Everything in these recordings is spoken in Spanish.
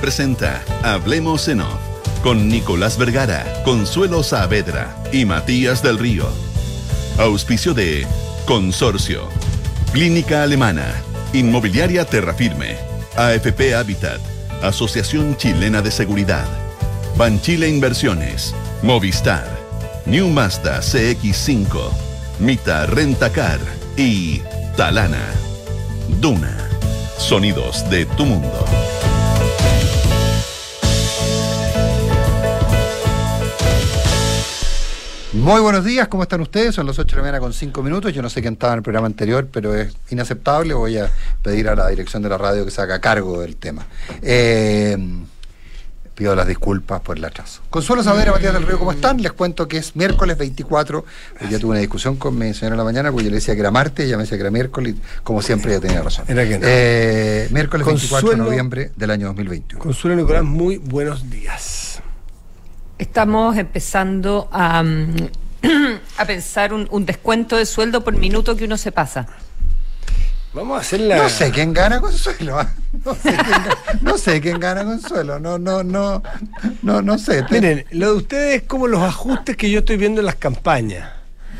Presenta Hablemos en Off con Nicolás Vergara, Consuelo Saavedra y Matías del Río. Auspicio de Consorcio, Clínica Alemana, Inmobiliaria Terrafirme, AFP Habitat, Asociación Chilena de Seguridad, Banchile Inversiones, Movistar, New Mazda CX5, Mita Rentacar y Talana. Duna. Sonidos de tu mundo. Muy buenos días, ¿cómo están ustedes? Son las 8 de la mañana con 5 minutos. Yo no sé quién estaba en el programa anterior, pero es inaceptable. Voy a pedir a la dirección de la radio que se haga cargo del tema. Eh, pido las disculpas por el atraso. Consuelo Saavedra, Matías del Río, ¿cómo están? Les cuento que es miércoles 24. Ya tuve una discusión con mi señora en la mañana, porque yo le decía que era martes, ella me decía que era miércoles, y como siempre ella tenía razón. Era que no. Eh, miércoles 24 de Consuelo- noviembre del año 2021. Consuelo Nicolás, muy buenos días. Estamos empezando a, mm, a pensar un, un descuento de sueldo por minuto que uno se pasa. Vamos a hacer la. No sé quién gana Consuelo. ¿ah? No sé quién, ga- no sé quién gana Consuelo. No, no, no, no, no sé. Miren, lo de ustedes es como los ajustes que yo estoy viendo en las campañas.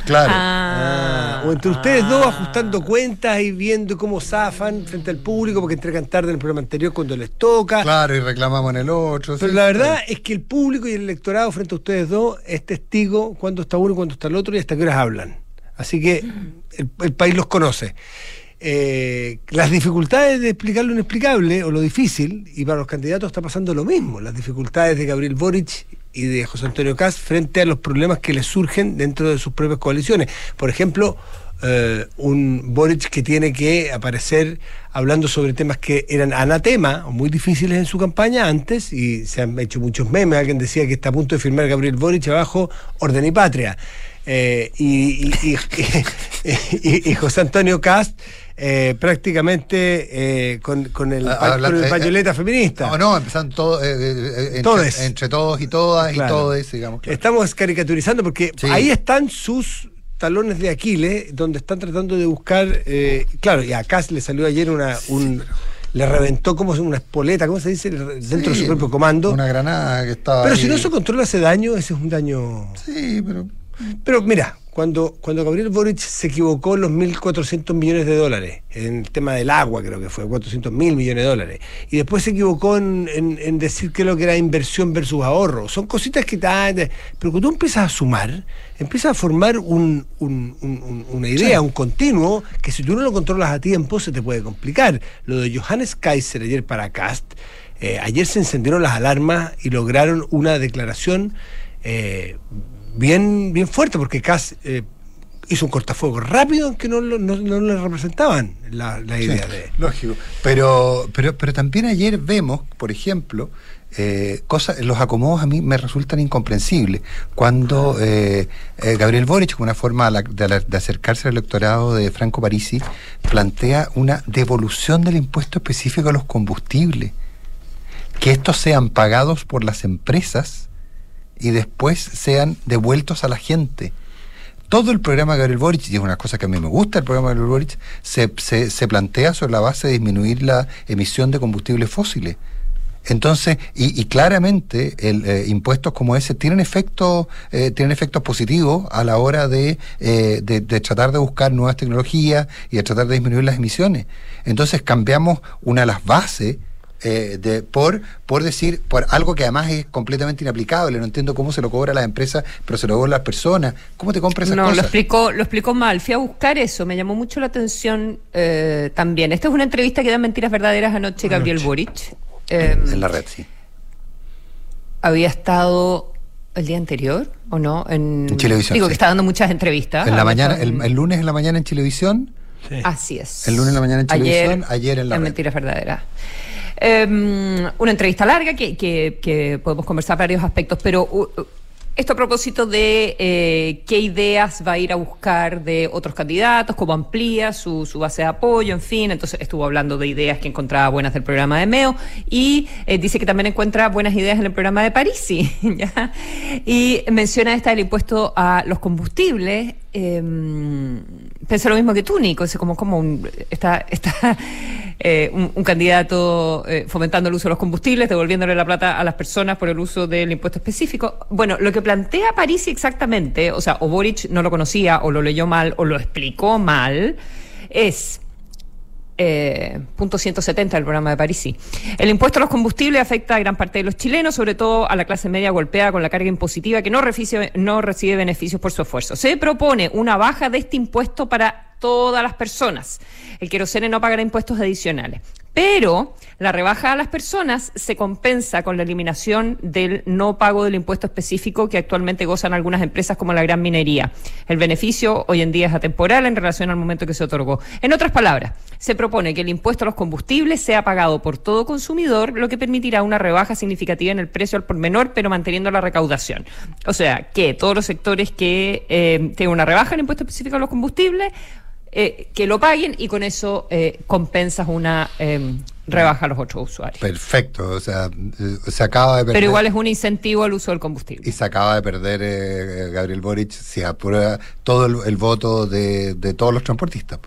Claro. Ah, o entre ustedes dos ajustando cuentas y viendo cómo zafan frente al público porque entregan tarde en el programa anterior cuando les toca. Claro, y reclamamos en el otro. Pero sí, la verdad es que el público y el electorado frente a ustedes dos es testigo cuándo está uno y cuándo está el otro y hasta qué horas hablan. Así que el, el país los conoce. Eh, las dificultades de explicar lo inexplicable o lo difícil, y para los candidatos está pasando lo mismo, las dificultades de Gabriel Boric y de José Antonio Caz frente a los problemas que les surgen dentro de sus propias coaliciones. Por ejemplo, eh, un Boric que tiene que aparecer hablando sobre temas que eran anatema o muy difíciles en su campaña antes y se han hecho muchos memes. Alguien decía que está a punto de firmar Gabriel Boric abajo Orden y Patria. Eh, y, y- y- y- José Antonio Cast eh, prácticamente eh, con, con el, Ah, habla- con el eh, pañoleta feminista. No, no, empezaron todo, eh, eh, eh, entre, Todes. entre todos y todas y todos, digamos. claro. Estamos caricaturizando porque Sí. ahí están sus talones de Aquiles, donde están tratando de buscar, eh, claro, y a Kass le salió ayer una, un, le reventó como una espoleta, ¿cómo se dice? Dentro de su propio comando. Una granada que estaba. Pero ahí. si no se controla ese daño, ese es un daño. Sí, pero. Pero mira, cuando, cuando Gabriel Boric se equivocó en los 1.400 millones de dólares, en el tema del agua creo que fue, 400 mil millones de dólares, y después se equivocó en, en- en decir que lo que era inversión versus ahorro, son cositas que están... Pero cuando tú empiezas a sumar, empiezas a formar un- un- un- un- una idea, un continuo, que si tú no lo controlas a tiempo se te puede complicar. Lo de Johannes Kaiser ayer para Cast, eh, ayer se encendieron las alarmas y lograron una declaración... eh, bien, bien fuerte, porque Kass eh, hizo un cortafuego rápido que no, no, no le representaban la, la idea de. Lógico. Pero, pero, pero también ayer vemos, por ejemplo, eh, cosas, los acomodos a mí me resultan incomprensibles. Cuando eh, eh, Gabriel Boric, como una forma de, la- de acercarse al electorado de Franco Parisi, plantea una devolución del impuesto específico a los combustibles. Que estos sean pagados por las empresas y después sean devueltos a la gente todo el programa de Gabriel Boric, y es una cosa que a mí me gusta el programa de Gabriel Boric, se, se, plantea sobre la base de disminuir la emisión de combustibles fósiles. Entonces, y, y claramente el, eh, impuestos como ese tienen efectos, eh, tienen efectos positivos a la hora de, eh, de, de tratar de buscar nuevas tecnologías y de tratar de disminuir las emisiones. Entonces cambiamos una de las bases eh, de, por, por decir, por algo que además es completamente inaplicable. No entiendo cómo se lo cobra a las empresas, pero se lo cobra a las personas. ¿Cómo te compras esas No, lo cosas? explicó, lo explicó mal. Fui a buscar eso, me llamó mucho la atención eh, también. Esta es una entrevista que da mentiras verdaderas anoche Gabriel Boric. Eh, en la red, sí. había estado el día anterior, ¿o no? En, En Chilevisión, Digo sí. que está dando muchas entrevistas. En la Había mañana, el, en- el lunes en la mañana en Chilevisión. Sí. Así es. El lunes en la mañana en Chilevisión, ayer en la red. Mentiras verdaderas. Eh, una entrevista larga que, podemos conversar varios aspectos, pero uh, esto a propósito de eh, qué ideas va a ir a buscar de otros candidatos, cómo amplía su, base de apoyo, en fin. Entonces estuvo hablando de ideas que encontraba buenas del programa de Meo y eh, dice que también encuentra buenas ideas en el programa de Parisi. ¿ya? Y menciona esta del impuesto a los combustibles. Eh, pensé lo mismo que tú, Nico. Es como, como un- esta, esta eh, un, un, candidato eh, fomentando el uso de los combustibles, devolviéndole la plata a las personas por el uso del impuesto específico. Bueno, lo que plantea París exactamente, o sea, o Boric no lo conocía, o lo leyó mal, o lo explicó mal, es eh, punto 170 del programa de París. El impuesto a los combustibles afecta a gran parte de los chilenos, sobre todo a la clase media golpeada con la carga impositiva que no, recibe, no recibe beneficios por su esfuerzo. Se propone una baja de este impuesto para todas las personas. El querosene no pagará impuestos adicionales. Pero la rebaja a las personas se compensa con la eliminación del no pago del impuesto específico que actualmente gozan algunas empresas como la gran minería. El beneficio hoy en día es atemporal en relación al momento que se otorgó. En otras palabras, se propone que el impuesto a los combustibles sea pagado por todo consumidor, lo que permitirá una rebaja significativa en el precio al por menor, pero manteniendo la recaudación. O sea, que todos los sectores que eh, tengan una rebaja en el impuesto específico a los combustibles eh, que lo paguen y con eso eh, compensas una eh, rebaja a los otros usuarios. Perfecto, o sea, eh, se acaba de perder. Pero igual es un incentivo al uso del combustible. Y se acaba de perder eh, Gabriel Boric si aprueba todo el, el voto de, de, todos los transportistas.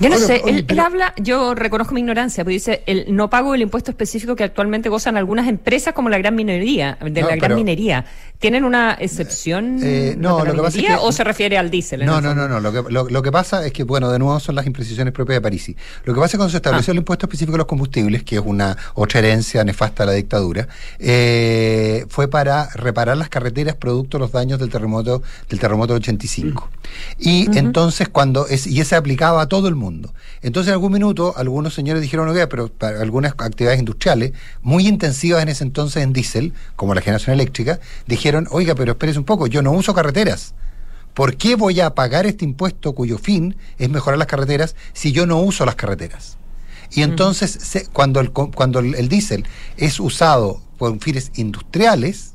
Yo no bueno, sé, él, pero... él, habla, yo reconozco mi ignorancia, pero dice el no pago del impuesto específico que actualmente gozan algunas empresas como la gran minería, de no, la gran pero, minería. ¿Tienen una excepción eh, no, lo que pasa es que, o se refiere al diésel? No, no, no, no. Lo que, lo, lo, que pasa es que, bueno, de nuevo son las imprecisiones propias de Parisi. Lo que pasa es que cuando se estableció ah. el impuesto específico a los combustibles, que es una otra herencia nefasta de la dictadura, eh, fue para reparar las carreteras producto de los daños del terremoto del terremoto del 85. Mm. Y uh -huh. entonces cuando es, y ese aplicaba a todo el mundo. Entonces en algún minuto algunos señores dijeron, ok, pero para algunas actividades industriales muy intensivas en ese entonces en diésel, como la generación eléctrica, dijeron oiga, pero espérese un poco, yo no uso carreteras. ¿Por qué voy a pagar este impuesto cuyo fin es mejorar las carreteras si yo no uso las carreteras? Y entonces, se, cuando, el, cuando el, el diésel es usado con fines industriales,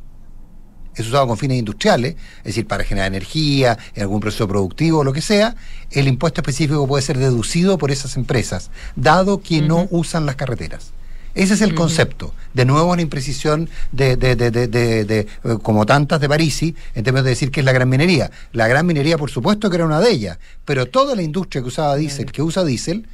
es usado con fines industriales, es decir, para generar energía, en algún proceso productivo o lo que sea, el impuesto específico puede ser deducido por esas empresas, dado que uh -huh. no usan las carreteras. Ese es el concepto. De nuevo, una imprecisión de, de, de, de, como tantas de Parisi, en términos de decir que es la gran minería. La gran minería, por supuesto, que era una de ellas, pero toda la industria que usaba diésel, que usa diésel,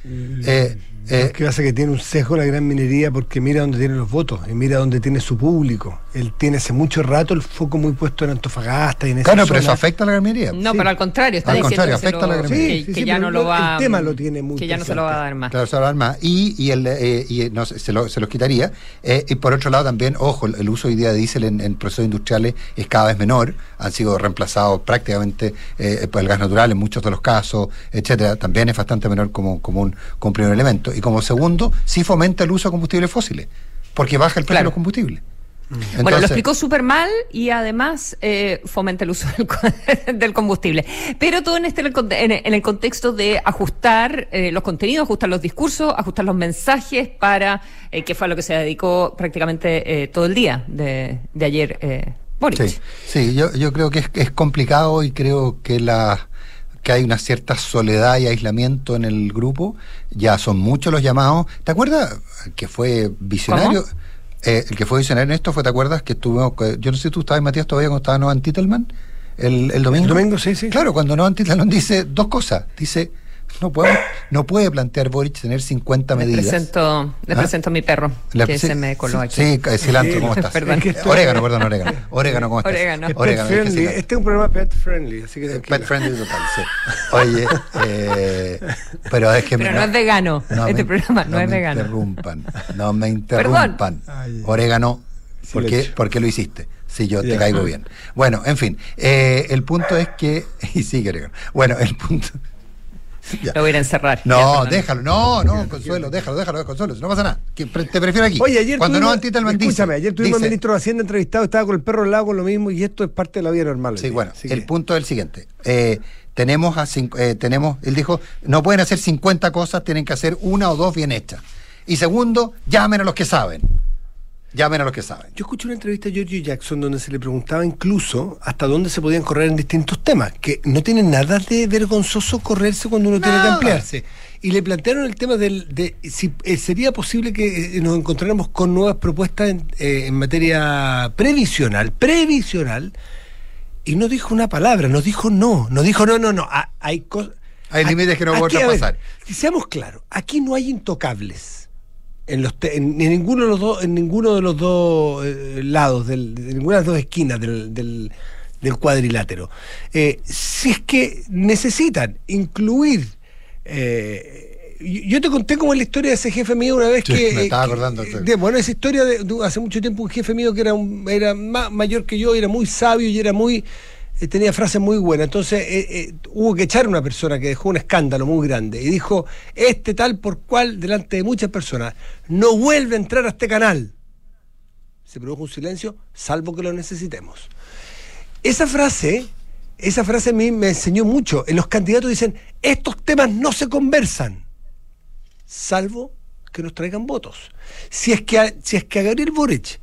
eh, eh, ¿Qué pasa? Que tiene un sesgo la gran minería porque mira dónde tiene los votos y mira dónde tiene su público. Él tiene hace mucho rato el foco muy puesto en Antofagasta y en esa Claro, zona. pero eso afecta a la gran minería. No, sí. pero al contrario, está al diciendo contrario, afecta lo, a la gran minería. que, sí, que sí, ya no lo va El tema lo tiene muy Que ya no se lo va a dar más. Claro, se lo va a dar más. Y, y, el, eh, y no, se, lo, se los quitaría. Eh, y por otro lado también, ojo, el, el uso hoy día de diésel en, en, procesos industriales es cada vez menor. Han sido reemplazados prácticamente eh, por el gas natural en muchos de los casos, etcétera. También es bastante menor como, como, un, como primer elemento. Y como segundo, sí fomenta el uso de combustibles fósiles, porque baja el precio claro. de los combustibles. Entonces, bueno, lo explicó súper mal y además eh, fomenta el uso del, del, combustible. Pero todo en, este, en, el contexto de ajustar eh, los contenidos, ajustar los discursos, ajustar los mensajes para, eh, que fue a lo que se dedicó prácticamente eh, todo el día de, de ayer. Eh, Boric. Sí, sí yo, yo creo que es, es complicado y creo que la que hay una cierta soledad y aislamiento en el grupo. Ya son muchos los llamados. ¿Te acuerdas que fue visionario? Eh, el que fue visionario en esto fue, ¿te acuerdas? Que estuvimos, yo no sé si tú estabas, Matías, todavía cuando estaba Novan Titelman, el, el domingo. El domingo, sí, sí. Claro, cuando Novan Titelman dice dos cosas. Dice, no, puede, no puede plantear Boric tener 50 le medidas. Presento, le ¿Ah? presento a mi perro, la, que sí, se me coló aquí. Sí, cilantro, ¿cómo estás? perdón. Orégano, perdón, orégano. Orégano, ¿cómo estás? Orégano. orégano pet friendly. Este es un programa pet friendly, así que Pet friendly total, sí. Oye, eh, pero es que... Pero me, no, es vegano, no este me, programa no, no es me vegano. Interrumpan, no me interrumpan. Orégano, ¿por qué, ¿por qué lo hiciste? si yo te caigo bien. Bueno, en fin, eh, el punto es que. Y sigue, orégano. Bueno, el punto. Lo voy a encerrar. No, déjalo, no, no, Consuelo, déjalo, déjalo, Consuelo, no pasa nada. Te prefiero aquí. Oye, ayer Cuando tuvimos, no Antita el Escúchame, ayer tuvimos dice, al ministro de Hacienda entrevistado, estaba con el perro al lado con lo mismo y esto es parte de la vida normal. Sí, bueno, el que... punto es el siguiente. Eh, tenemos, a, eh, tenemos, él dijo, no pueden hacer 50 cosas, tienen que hacer una o dos bien hechas. Y segundo, llamen a los que saben. Llamen a los que saben. Yo escuché una entrevista a Giorgio Jackson donde se le preguntaba incluso hasta dónde se podían correr en distintos temas, que no tiene nada de vergonzoso correrse cuando uno no. tiene que ampliarse. Y le plantearon el tema del, de si eh, sería posible que eh, nos encontráramos con nuevas propuestas en, eh, en materia previsional, previsional, y no dijo una palabra, nos dijo no, nos dijo no, no, no, hay cosas Hay límites que no puedo traspasar. Seamos claros, aquí no hay intocables. En, los en, ninguno de los dos, en ninguno de los dos eh, lados, del, de ninguna de las dos esquinas del, del, cuadrilátero. Eh, si es que necesitan incluir eh, yo te conté como la historia de ese jefe mío una vez que. Me estaba acordando. de, bueno, esa historia de, hace mucho tiempo un jefe mío que era, era más mayor que yo, era muy sabio y era muy. Eh, tenía frases muy buenas. Entonces eh, eh, hubo que echar a una persona que dejó un escándalo muy grande y dijo: Este tal por cual, delante de muchas personas, no vuelve a entrar a este canal. Se produjo un silencio, salvo que lo necesitemos. Esa frase. Esa frase a mí me enseñó mucho. En los candidatos dicen, estos temas no se conversan salvo que nos traigan votos. Si es que a, si es que Gabriel Boric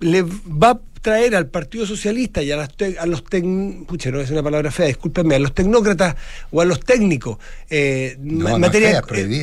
le va traer al Partido Socialista y a, los a los pucha, no es una palabra fea, discúlpenme, a los tecnócratas o a los técnicos eh, en, materia,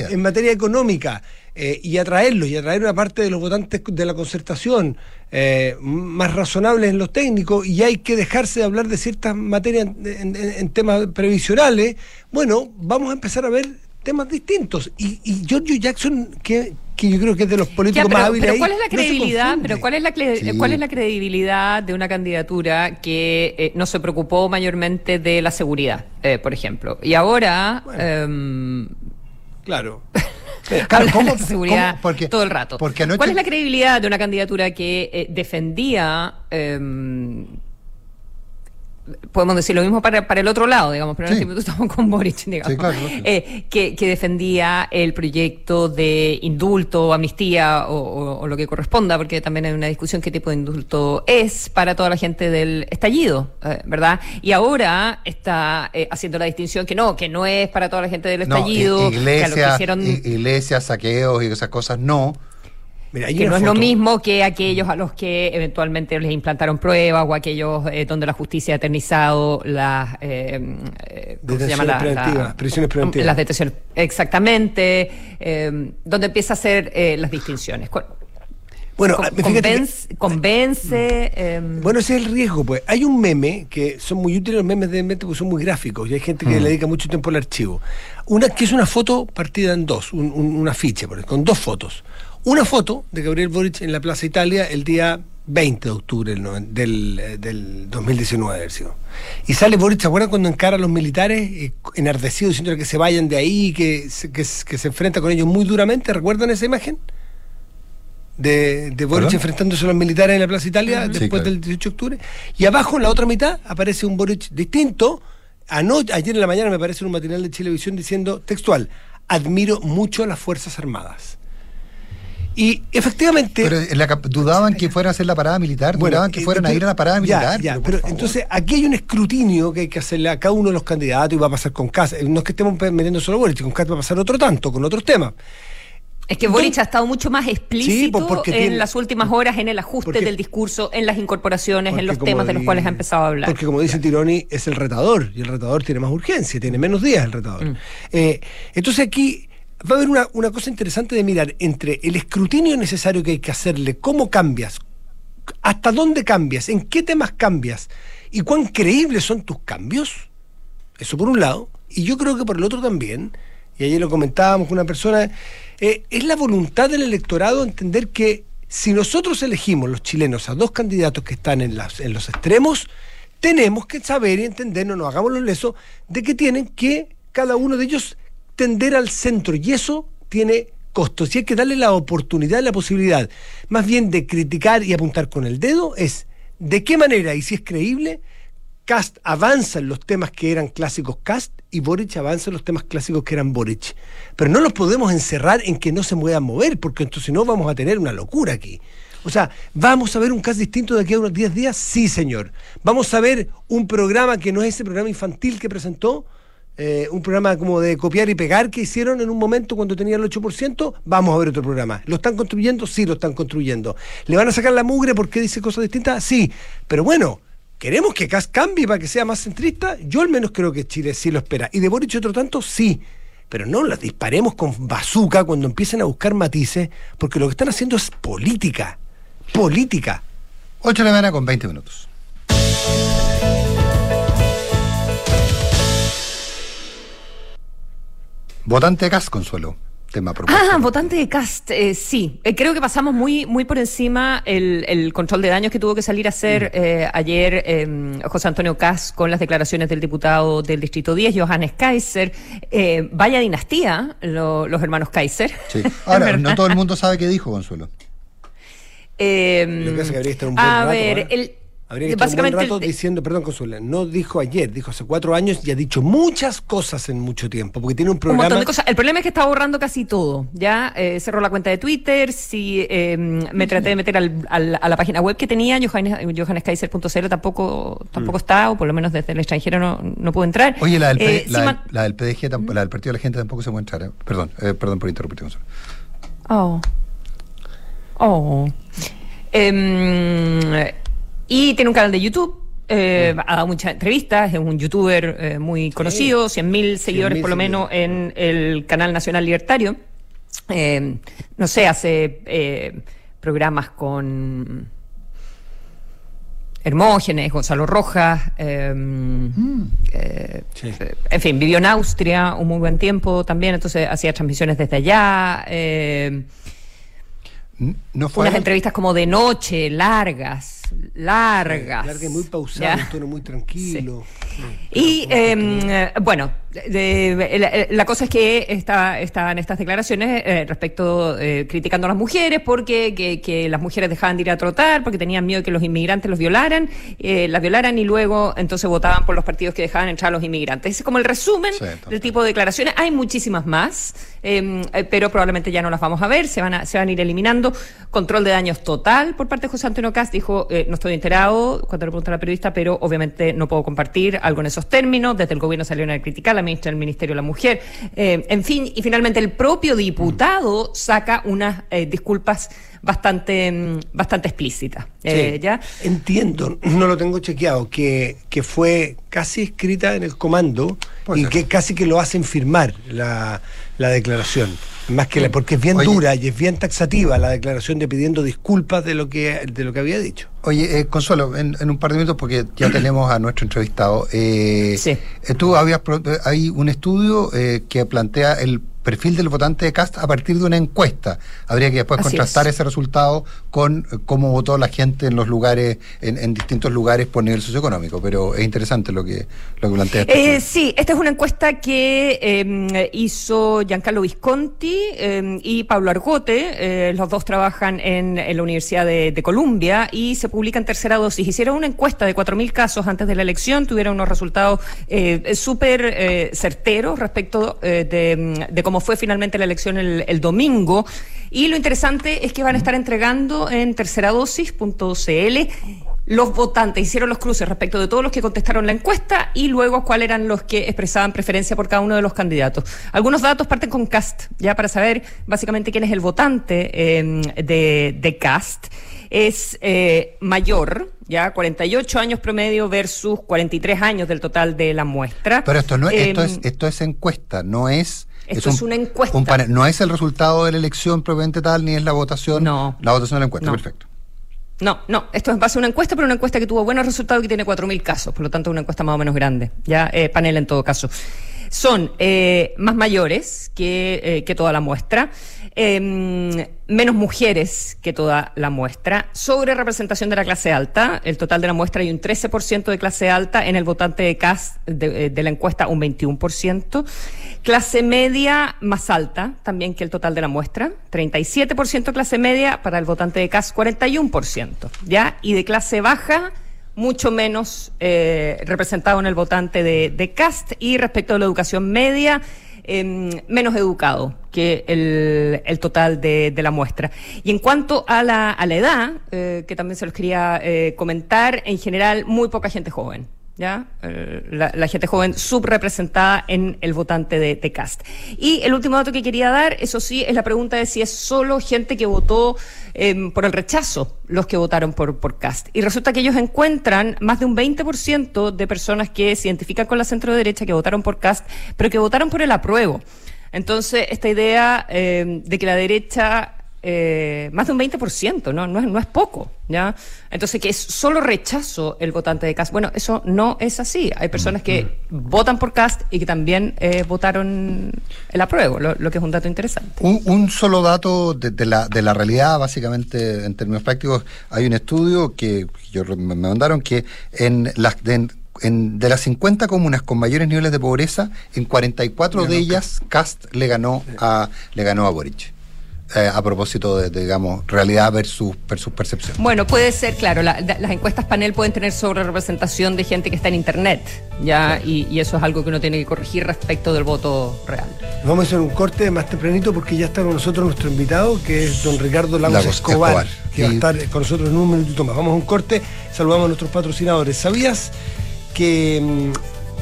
en, materia económica eh, y atraerlos y atraer una parte de los votantes de la concertación eh, más razonables en los técnicos y hay que dejarse de hablar de ciertas materias en temas previsionales, bueno, vamos a empezar a ver temas distintos. Y, y Giorgio Jackson, que, que, yo creo que es de los políticos más hábiles. Pero ¿cuál es la credibilidad? pero ¿cuál es la, cuál es la credibilidad de una candidatura que eh, no se preocupó mayormente de la seguridad, eh, por ejemplo? Y ahora. Em, claro. Claro, ¿cómo, seguridad porque, todo el rato. ¿Cuál es la credibilidad de una candidatura que eh, defendía em, podemos decir lo mismo para, para el otro lado, digamos, pero en este momento estamos con Boric, digamos, eh, que, que, defendía el proyecto de indulto, amnistía o, lo que corresponda, porque también hay una discusión qué tipo de indulto es para toda la gente del estallido, eh, ¿verdad? Y ahora está eh, haciendo la distinción que no, que no es para toda la gente del estallido, iglesia, iglesias, saqueos y esas cosas no que no es lo mismo que aquellos a los que eventualmente les implantaron pruebas o aquellos eh, donde la justicia ha eternizado las eh, eh preventivas, prisiones preventivas. Las detenciones, exactamente, eh, donde empieza a hacer las distinciones. Bueno, convence. convence bueno, ese es el riesgo, pues. Hay un meme que son muy útiles los memes de mente porque son muy gráficos y hay gente que mm. le dedica mucho tiempo al archivo. Una que es una foto partida en dos, un, un, una ficha, con dos fotos una foto de Gabriel Boric en la Plaza Italia el día 20 de octubre del, del, 2019. Y sale Boric, ¿se acuerdan cuando encara a los militares eh, enardecidos diciendo que se vayan de ahí, que, que, se enfrenta con ellos muy duramente? ¿Recuerdan esa imagen? De, de Boric enfrentándose a los militares en la Plaza Italia después del 18 de octubre. Y abajo, en la otra mitad, aparece un Boric distinto. ayer en la mañana me aparece un material de Televisión diciendo textual, admiro mucho a las Fuerzas Armadas. Y efectivamente. Pero dudaban que fuera a hacer la parada militar, dudaban que eh, fueran a ir a la parada militar. Ya, pero, entonces aquí hay un escrutinio que hay que hacerle a cada uno de los candidatos y va a pasar con casa. No es que estemos metiendo solo Boric, con casa va a pasar otro tanto, con otros temas. Es que Boric ha estado mucho más explícito en las últimas horas en el ajuste del discurso, en las incorporaciones, en los temas de los cuales ha empezado a hablar. Porque como dice Tironi, es el retador, y el retador tiene más urgencia, tiene menos días el retador. Mm. Eh, entonces aquí va a haber una, una, cosa interesante de mirar entre el escrutinio necesario que hay que hacerle, cómo cambias, hasta dónde cambias, en qué temas cambias y cuán creíbles son tus cambios. Eso por un lado. Y yo creo que por el otro también, y ayer lo comentábamos con una persona, eh, es la voluntad del electorado entender que si nosotros elegimos los chilenos a dos candidatos que están en, las, en los extremos, tenemos que saber y entender, no nos hagamos los lesos, de que tienen que cada uno de ellos tender al centro y eso tiene costos y hay que darle la oportunidad, la posibilidad, más bien de criticar y apuntar con el dedo, es de qué manera y si es creíble, Cast avanza en los temas que eran clásicos Cast y Boric avanza en los temas clásicos que eran Boric. Pero no los podemos encerrar en que no se puedan mover, porque entonces no vamos a tener una locura aquí. O sea, ¿vamos a ver un caso distinto de aquí a unos 10 días? Sí, señor. ¿Vamos a ver un programa que no es ese programa infantil que presentó? Eh, un programa como de copiar y pegar que hicieron en un momento cuando tenía el 8%, vamos a ver otro programa. ¿Lo están construyendo? Sí, lo están construyendo. ¿Le van a sacar la mugre porque dice cosas distintas? Sí. Pero bueno, ¿queremos que CAS cambie para que sea más centrista? Yo al menos creo que Chile sí lo espera. ¿Y de Boric otro tanto? Sí. Pero no las disparemos con bazooka cuando empiecen a buscar matices, porque lo que están haciendo es política. Política. 8 de la mañana con 20 minutos. Votante de Cast, Consuelo. Tema ah, votante de Cast, eh, sí. Eh, creo que pasamos muy, muy por encima el, control de daños que tuvo que salir a hacer eh, ayer em, José Antonio Cast con las declaraciones del diputado del Distrito 10, Johannes Kaiser. vaya dinastía, los hermanos Kaiser. Sí. Ahora, no todo el mundo sabe qué dijo, Consuelo. Em, Lo que hace que un buen a ver, el Habría que Básicamente, un rato diciendo, perdón, Consuela, no dijo ayer, dijo hace cuatro años y ha dicho muchas cosas en mucho tiempo, porque tiene un programa... Un montón de cosas. El problema es que está borrando casi todo, ¿ya? Eh, cerró la cuenta de Twitter, si eh, me traté de meter al, a la página web que tenía, johannes.kaiser.cl tampoco, tampoco mm. está, o por lo menos desde el extranjero no, no pudo entrar. Oye, la del, eh, la, la del PDG, la del Partido de la Gente tampoco se puede entrar, ¿eh? Perdón, perdón por interrumpirte, Consuelo. Oh. Oh. Eh, y tiene un canal de YouTube. Eh, ha dado muchas entrevistas, es un youtuber eh, muy conocido, 100.000 seguidores por lo menos en el canal Nacional Libertario. Eh, no sé, hace programas con Hermógenes, Gonzalo Rojas, mm. en fin, vivió en Austria un muy buen tiempo también, entonces hacía transmisiones desde allá. No fue unas entrevistas como de noche, largas largas. Larga y muy pausada, un tono muy tranquilo. y em, bueno, la, cosa es que está, están estas declaraciones eh, respecto, eh, criticando a las mujeres porque que, las mujeres dejaban de ir a trotar, porque tenían miedo de que los inmigrantes los violaran, eh, las violaran y luego entonces votaban por los partidos que dejaban entrar a los inmigrantes. Es como el resumen del tipo de declaraciones. Hay muchísimas más, em, pero probablemente ya no las vamos a ver, se van a, se van a ir eliminando. Control de daños total por parte de José Antonio Cast, dijo, no estoy enterado cuando le pregunta a la periodista, pero obviamente no puedo compartir algo en esos términos. Desde el gobierno salió una crítica, la ministra del Ministerio de la Mujer. Eh, en fin, y finalmente el propio diputado saca unas eh, disculpas bastante, mm, bastante explícitas. Eh, ¿ya? Entiendo, no lo tengo chequeado, que, que fue casi escrita en el comando y que casi que lo hacen firmar la, la declaración. Más que la, porque es bien dura y es bien taxativa la declaración de pidiendo disculpas de lo que, de lo que había dicho. Oye, eh, Consuelo, en, un par de minutos, porque ya tenemos a nuestro entrevistado. Eh, sí. Eh, tú habías, hay un estudio que plantea el perfil del votante de Cast a partir de una encuesta. Habría que después contrastar ese resultado con eh, cómo votó la gente en los lugares, en, distintos lugares por nivel socioeconómico. Pero es interesante lo que, lo que plantea. Este eh, sí, esta es una encuesta que em, hizo Giancarlo Visconti em, y Pablo Argote. Eh, los dos trabajan en, la Universidad de, Columbia y se publica en tercera dosis. Hicieron una encuesta de 4.000 casos antes de la elección, tuvieron unos resultados súper certeros respecto de, de cómo fue finalmente la elección el, domingo. Y lo interesante es que van a estar entregando en terceradosis.cl los votantes hicieron los cruces respecto de todos los que contestaron la encuesta y luego cuáles eran los que expresaban preferencia por cada uno de los candidatos. Algunos datos parten con CAST, ya para saber básicamente quién es el votante em, de, CAST. Es eh, mayor, ya 48 años promedio versus 43 años del total de la muestra. Pero esto no esto es em, esto es encuesta, no es esto es, una encuesta. no es el resultado de la elección propiamente tal, ni es la votación. No. La votación de la encuesta, perfecto. No, no, esto es base a una encuesta, pero una encuesta que tuvo buenos resultados y que tiene 4.000 casos, por lo tanto una encuesta más o menos grande, ya eh, panel en todo caso. Son eh, más mayores que, eh, que toda la muestra. Em, menos mujeres que toda la muestra, sobre representación de la clase alta, el total de la muestra hay un 13% de clase alta, en el votante de CAS de, de, la encuesta un 21%, clase media más alta también que el total de la muestra, 37% clase media, para el votante de CAS 41%, ¿ya? Y de clase baja mucho menos eh, representado en el votante de, de CAST. Y respecto a la educación media, Em, menos educado que el, total de, la muestra. Y en cuanto a la, a la edad, eh, que también se los quería eh, comentar, en general muy poca gente joven. ¿Ya? Eh, la, gente joven subrepresentada en el votante de, de, Cast. Y el último dato que quería dar, eso sí, es la pregunta de si es solo gente que votó em, por el rechazo los que votaron por, por Cast. Y resulta que ellos encuentran más de un 20% de personas que se identifican con la centro derecha que votaron por Cast, pero que votaron por el apruebo. Entonces, esta idea em, de que la derecha eh, más de un 20%, ¿no? No es, no es poco, ¿ya? Entonces, que es solo rechazo el votante de Cast. Bueno, eso no es así. Hay personas que votan por Cast y que también eh, votaron el apruebo, lo, lo que es un dato interesante. Un, un solo dato de, de la, de la realidad, básicamente, en términos prácticos, hay un estudio que yo, me mandaron que en las... de- en- de las 50 comunas con mayores niveles de pobreza, en 44 de ellas Cast le ganó a le ganó a Boric. Eh, a propósito de, de, digamos, realidad versus, versus percepción. Bueno, puede ser, claro, la- la- las encuestas panel pueden tener sobre representación de gente que está en Internet, ¿ya? Y, y eso es algo que uno tiene que corregir respecto del voto real. Vamos a hacer un corte más tempranito porque ya está con nosotros nuestro invitado, que es don Ricardo Lagos, Lagos Escobar, Escobar. que va a estar con nosotros en un minutito más. Vamos a un corte, saludamos a nuestros patrocinadores. ¿Sabías que, mm,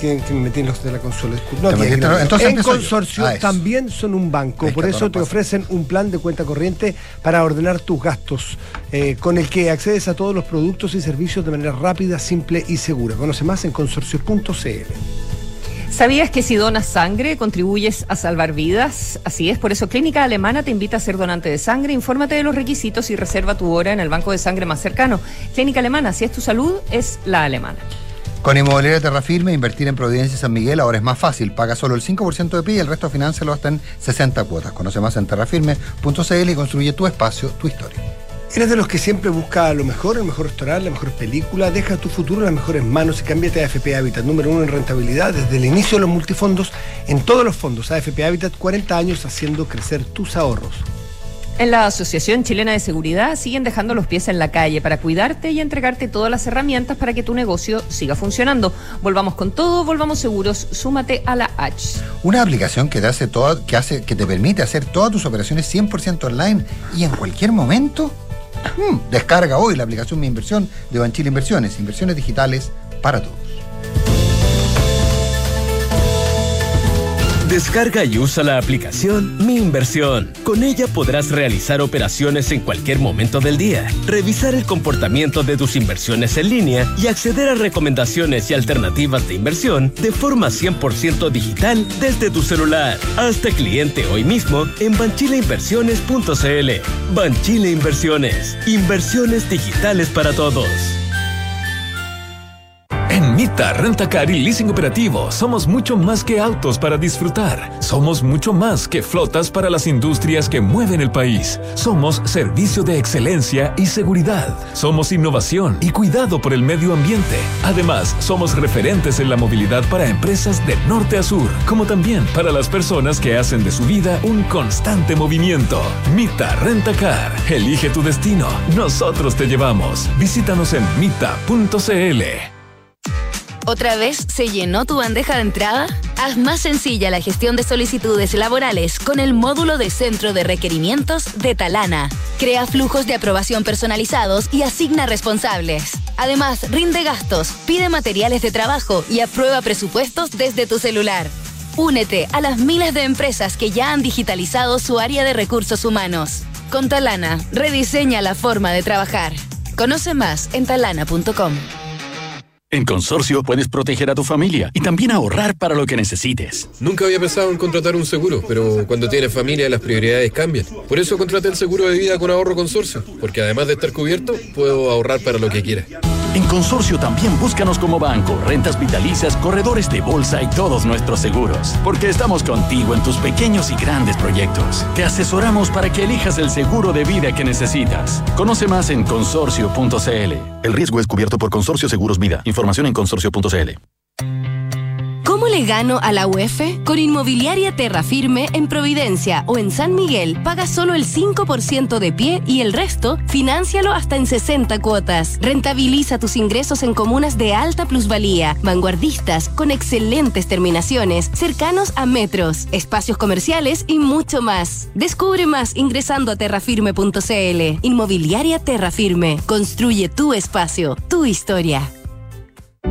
que, que me metí en los de la consola? No, no. entonces en consorcio Ah, también son un banco, por eso te pasa. ofrecen un plan de cuenta corriente para ordenar tus gastos, eh, con el que accedes a todos los productos y servicios de manera rápida, simple y segura. Conoce más en consorcio.cl. ¿Sabías que si donas sangre contribuyes a salvar vidas? Así es, por eso Clínica Alemana te invita a ser donante de sangre. Infórmate de los requisitos y reserva tu hora en el banco de sangre más cercano. Clínica Alemana, si es tu salud, es la alemana. Con Inmobiliaria Terra Firme, invertir en Providencia y San Miguel ahora es más fácil. Paga solo el 5% de PIB y el resto financialo hasta en 60 cuotas. Conoce más en terrafirme.cl y construye tu espacio, tu historia. ¿Eres de los que siempre busca lo mejor, el mejor restaurante, la mejor película? Deja tu futuro en las mejores manos y cámbiate a AFP Habitat, número uno en rentabilidad desde el inicio de los multifondos en todos los fondos. AFP Habitat, 40 años haciendo crecer tus ahorros. En la Asociación Chilena de Seguridad siguen dejando los pies en la calle para cuidarte y entregarte todas las herramientas para que tu negocio siga funcionando. Volvamos con todo, volvamos seguros, súmate a la H. Una aplicación que te, hace que, te permite hacer todas tus operaciones 100% online y en cualquier momento. Mm, descarga hoy la aplicación Mi Inversión de Banchile Inversiones. Inversiones digitales para todos. Descarga y usa la aplicación Mi Inversión. Con ella podrás realizar operaciones en cualquier momento del día, revisar el comportamiento de tus inversiones en línea y acceder a recomendaciones y alternativas de inversión de forma 100% digital desde tu celular. Hazte cliente hoy mismo en banchileinversiones.cl. Banchile Inversiones. Inversiones digitales para todos. En Mita Rentacar y Leasing Operativo somos mucho más que autos para disfrutar. Somos mucho más que flotas para las industrias que mueven el país. Somos servicio de excelencia y seguridad. Somos innovación y cuidado por el medio ambiente. Además, somos referentes en la movilidad para empresas de norte a sur, como también para las personas que hacen de su vida un constante movimiento. Mita Rentacar. Elige tu destino. Nosotros te llevamos. Visítanos en mita.cl. ¿Otra vez se llenó tu bandeja de entrada? Haz más sencilla la gestión de solicitudes laborales con el módulo de centro de requerimientos de Talana. Crea flujos de aprobación personalizados y asigna responsables. Además, rinde gastos, pide materiales de trabajo y aprueba presupuestos desde tu celular. Únete a las miles de empresas que ya han digitalizado su área de recursos humanos. Con Talana, rediseña la forma de trabajar. Conoce más en talana.com. En Consorcio puedes proteger a tu familia y también ahorrar para lo que necesites. Nunca había pensado en contratar un seguro, pero cuando tienes familia las prioridades cambian. Por eso contraté el seguro de vida con ahorro consorcio, porque además de estar cubierto, puedo ahorrar para lo que quiera. En Consorcio también búscanos como banco, rentas vitalicias, corredores de bolsa y todos nuestros seguros. Porque estamos contigo en tus pequeños y grandes proyectos. Te asesoramos para que elijas el seguro de vida que necesitas. Conoce más en consorcio.cl. El riesgo es cubierto por Consorcio Seguros Vida. Información en consorcio.cl. ¿Cómo le gano a la UEF? Con Inmobiliaria Terra Firme en Providencia o en San Miguel, paga solo el 5% de pie y el resto, financialo hasta en 60 cuotas. Rentabiliza tus ingresos en comunas de alta plusvalía, vanguardistas, con excelentes terminaciones, cercanos a metros, espacios comerciales y mucho más. Descubre más ingresando a terrafirme.cl. Inmobiliaria Terra Firme. Construye tu espacio, tu historia.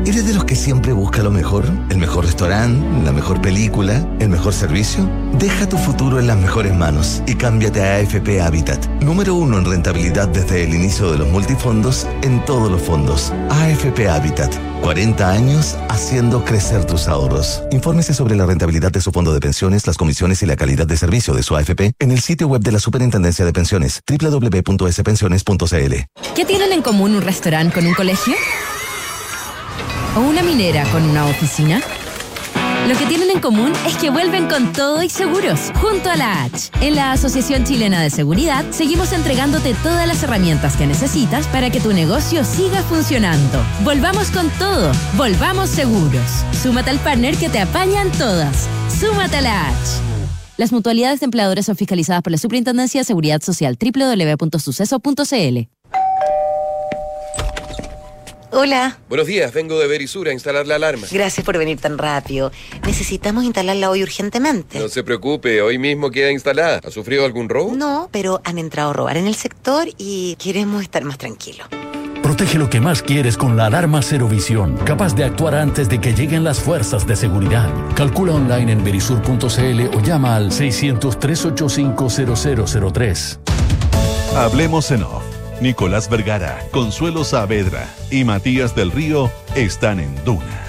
¿Eres de los que siempre busca lo mejor? ¿El mejor restaurante? ¿La mejor película? ¿El mejor servicio? Deja tu futuro en las mejores manos y cámbiate a AFP Habitat. Número uno en rentabilidad desde el inicio de los multifondos en todos los fondos. AFP Habitat. 40 años haciendo crecer tus ahorros. Infórmese sobre la rentabilidad de su fondo de pensiones, las comisiones y la calidad de servicio de su AFP en el sitio web de la Superintendencia de Pensiones www.spensiones.cl. ¿Qué tienen en común un restaurante con un colegio? ¿O una minera con una oficina? Lo que tienen en común es que vuelven con todo y seguros, junto a la H. En la Asociación Chilena de Seguridad seguimos entregándote todas las herramientas que necesitas para que tu negocio siga funcionando. Volvamos con todo, volvamos seguros. Súmate al partner que te apañan todas. Súmate a la H. Las mutualidades de empleadores son fiscalizadas por la Superintendencia de Seguridad Social www.suceso.cl. Hola. Buenos días, vengo de Verisur a instalar la alarma. Gracias por venir tan rápido. Necesitamos instalarla hoy urgentemente. No se preocupe, hoy mismo queda instalada. ¿Ha sufrido algún robo? No, pero han entrado a robar en el sector y queremos estar más tranquilos. Protege lo que más quieres con la alarma Cero Visión, capaz de actuar antes de que lleguen las fuerzas de seguridad. Calcula online en verisur.cl o llama al 600-385-0003. Hablemos en off. Nicolás Vergara, Consuelo Saavedra y Matías del Río están en Duna.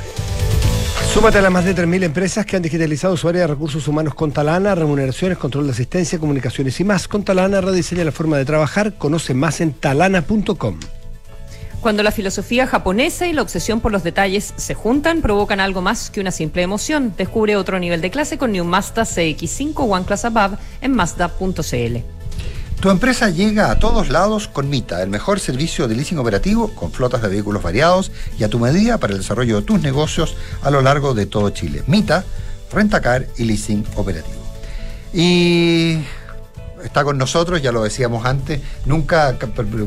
Súmate a las más de 3.000 empresas que han digitalizado su área de recursos humanos con Talana, remuneraciones, control de asistencia, comunicaciones y más. Con Talana rediseña la forma de trabajar. Conoce más en talana.com. Cuando la filosofía japonesa y la obsesión por los detalles se juntan, provocan algo más que una simple emoción. Descubre otro nivel de clase con New Mazda CX5 One Class Above en Mazda.cl. Tu empresa llega a todos lados con Mita, el mejor servicio de leasing operativo con flotas de vehículos variados y a tu medida para el desarrollo de tus negocios a lo largo de todo Chile. Mita, Rentacar y Leasing Operativo. Y está con nosotros, ya lo decíamos antes, nunca,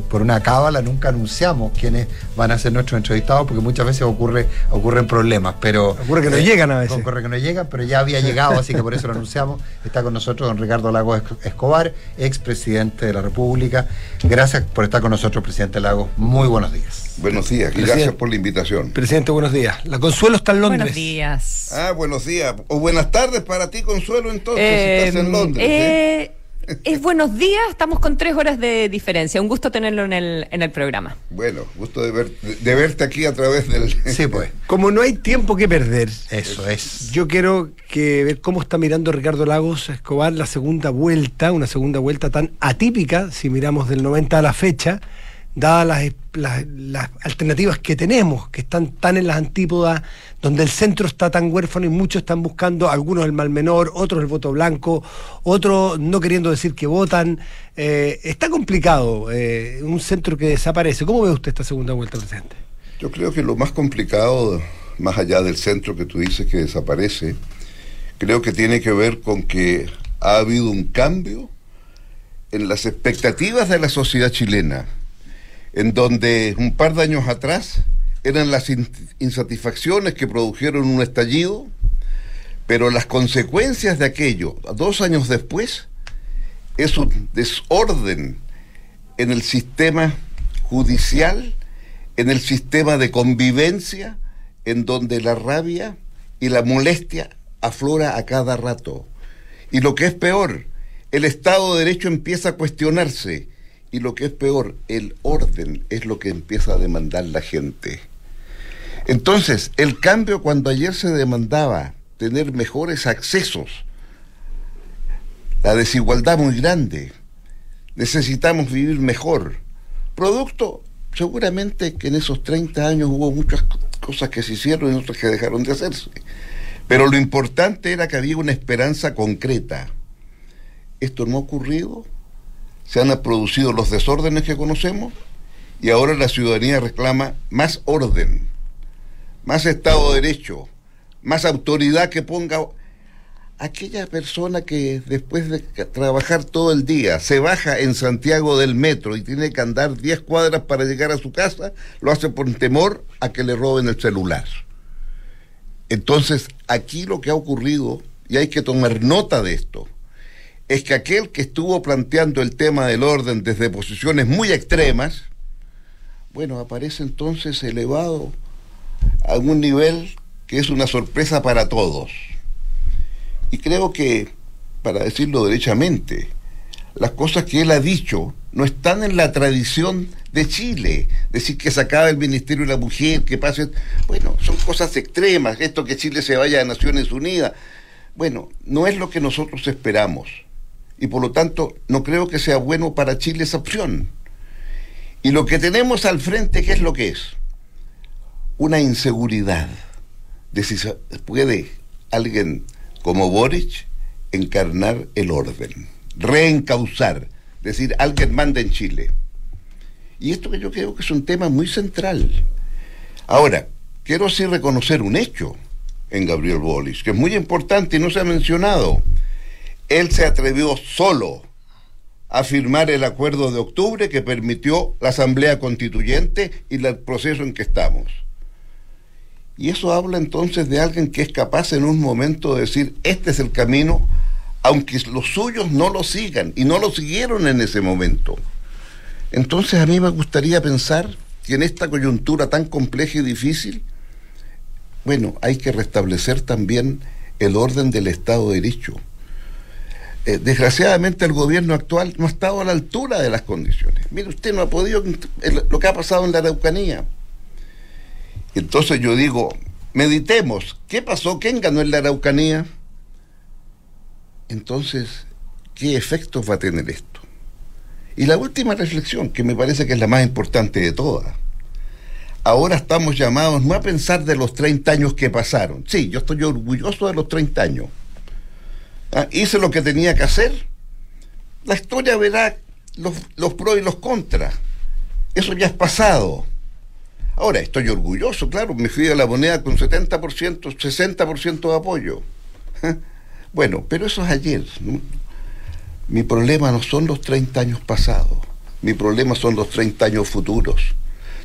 por una cábala, nunca anunciamos quiénes van a ser nuestros entrevistados, porque muchas veces ocurre, ocurren problemas, pero... Ocurre que no eh, llegan a veces. Ocurre que no llegan, pero ya había llegado, así que por eso lo anunciamos. Está con nosotros don Ricardo Lagos Escobar, expresidente de la República. Gracias por estar con nosotros, presidente Lagos. Muy buenos días. Buenos días y gracias por la invitación. Presidente, buenos días. La Consuelo está en Londres. Buenos días. Ah, buenos días. O buenas tardes para ti, Consuelo, entonces, Eh, si estás en Londres. eh, ¿eh? Es buenos días, estamos con tres horas de diferencia. Un gusto tenerlo en el, en el programa. Bueno, gusto de, ver- de verte aquí a través del... Sí, pues. Como no hay tiempo que perder, Eso es. yo quiero que ver cómo está mirando Ricardo Lagos Escobar la segunda vuelta, una segunda vuelta tan atípica, si miramos del 90 a la fecha, dadas las, las- alternativas que tenemos, que están tan en las antípodas, donde el centro está tan huérfano y muchos están buscando, algunos el mal menor, otros el voto blanco, otros no queriendo decir que votan. Eh, está complicado, eh, un centro que desaparece. ¿Cómo ve usted esta segunda vuelta, presidente? Yo creo que lo más complicado, más allá del centro que tú dices que desaparece, creo que tiene que ver con que ha habido un cambio en las expectativas de la sociedad chilena, en donde un par de años atrás eran las in- insatisfacciones que produjeron un estallido, pero las consecuencias de aquello, dos años después, es un desorden en el sistema judicial, en el sistema de convivencia, en donde la rabia y la molestia aflora a cada rato. Y lo que es peor, el Estado de Derecho empieza a cuestionarse. Y lo que es peor, el orden es lo que empieza a demandar la gente. Entonces, el cambio cuando ayer se demandaba tener mejores accesos, la desigualdad muy grande, necesitamos vivir mejor. Producto, seguramente que en esos 30 años hubo muchas co- cosas que se hicieron y otras que dejaron de hacerse. Pero lo importante era que había una esperanza concreta. Esto no ha ocurrido, se han producido los desórdenes que conocemos y ahora la ciudadanía reclama más orden, más Estado de Derecho, más autoridad que ponga aquella persona que después de trabajar todo el día se baja en Santiago del metro y tiene que andar 10 cuadras para llegar a su casa, lo hace por temor a que le roben el celular. Entonces, aquí lo que ha ocurrido, y hay que tomar nota de esto, es que aquel que estuvo planteando el tema del orden desde posiciones muy extremas, bueno, aparece entonces elevado a un nivel que es una sorpresa para todos. Y creo que, para decirlo derechamente, las cosas que él ha dicho no están en la tradición de Chile. Decir que se acaba el Ministerio de la Mujer, que pase. Bueno, son cosas extremas. Esto que Chile se vaya a Naciones Unidas. Bueno, no es lo que nosotros esperamos. Y por lo tanto, no creo que sea bueno para Chile esa opción. Y lo que tenemos al frente, ¿qué es lo que es? Una inseguridad de si puede alguien como Boric encarnar el orden, reencauzar, decir, alguien manda en Chile. Y esto que yo creo que es un tema muy central. Ahora, quiero sí reconocer un hecho en Gabriel Boric, que es muy importante y no se ha mencionado. Él se atrevió solo a firmar el acuerdo de octubre que permitió la Asamblea Constituyente y el proceso en que estamos. Y eso habla entonces de alguien que es capaz en un momento de decir, este es el camino, aunque los suyos no lo sigan, y no lo siguieron en ese momento. Entonces a mí me gustaría pensar que en esta coyuntura tan compleja y difícil, bueno, hay que restablecer también el orden del Estado de Derecho eh, desgraciadamente el gobierno actual no ha estado a la altura de las condiciones. Mire, usted no ha podido lo que ha pasado en la Araucanía. Entonces yo digo, meditemos, ¿qué pasó? ¿Quién ganó en la Araucanía? Entonces, ¿qué efectos va a tener esto? Y la última reflexión, que me parece que es la más importante de todas. Ahora estamos llamados no a pensar de los 30 años que pasaron. Sí, yo estoy orgulloso de los 30 años Ah, hice lo que tenía que hacer, la historia verá los, los pros y los contras. Eso ya es pasado. Ahora, estoy orgulloso, claro, me fui a la moneda con 70%, 60% de apoyo. Bueno, pero eso es ayer. Mi problema no son los 30 años pasados, mi problema son los 30 años futuros.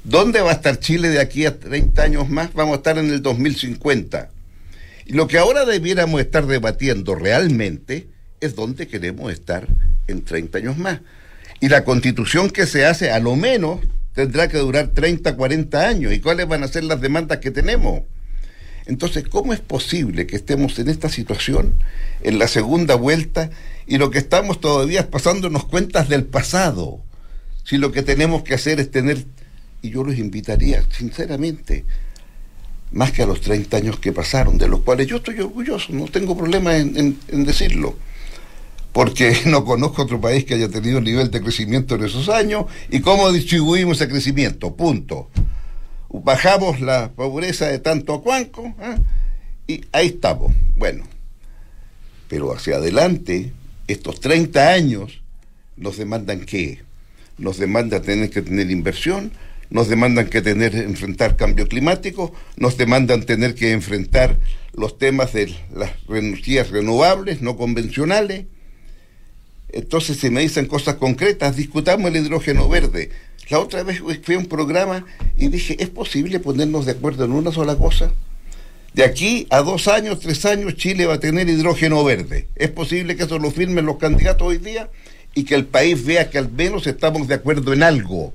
¿Dónde va a estar Chile de aquí a 30 años más? Vamos a estar en el 2050. Lo que ahora debiéramos estar debatiendo realmente es dónde queremos estar en 30 años más. Y la constitución que se hace a lo menos tendrá que durar 30, 40 años. ¿Y cuáles van a ser las demandas que tenemos? Entonces, ¿cómo es posible que estemos en esta situación, en la segunda vuelta, y lo que estamos todavía es pasándonos cuentas del pasado? Si lo que tenemos que hacer es tener, y yo los invitaría, sinceramente, más que a los 30 años que pasaron, de los cuales yo estoy orgulloso, no tengo problema en, decirlo, porque no conozco otro país que haya tenido un nivel de crecimiento en esos años y cómo distribuimos ese crecimiento, punto. Bajamos la pobreza de tanto a cuanco ¿ah? y ahí estamos. Bueno, pero hacia adelante, estos 30 años nos demandan qué? Nos demandan tener que tener inversión, nos demandan que tener enfrentar cambio climático, nos demandan tener que enfrentar los temas de las energías renovables, no convencionales. Entonces, si me dicen cosas concretas, discutamos el hidrógeno verde. La otra vez fui a un programa y dije, ¿es posible ponernos de acuerdo en una sola cosa? De aquí a dos años, tres años, Chile va a tener hidrógeno verde. ¿Es posible que eso lo firmen los candidatos hoy día? Y que el país vea que al menos estamos de acuerdo en algo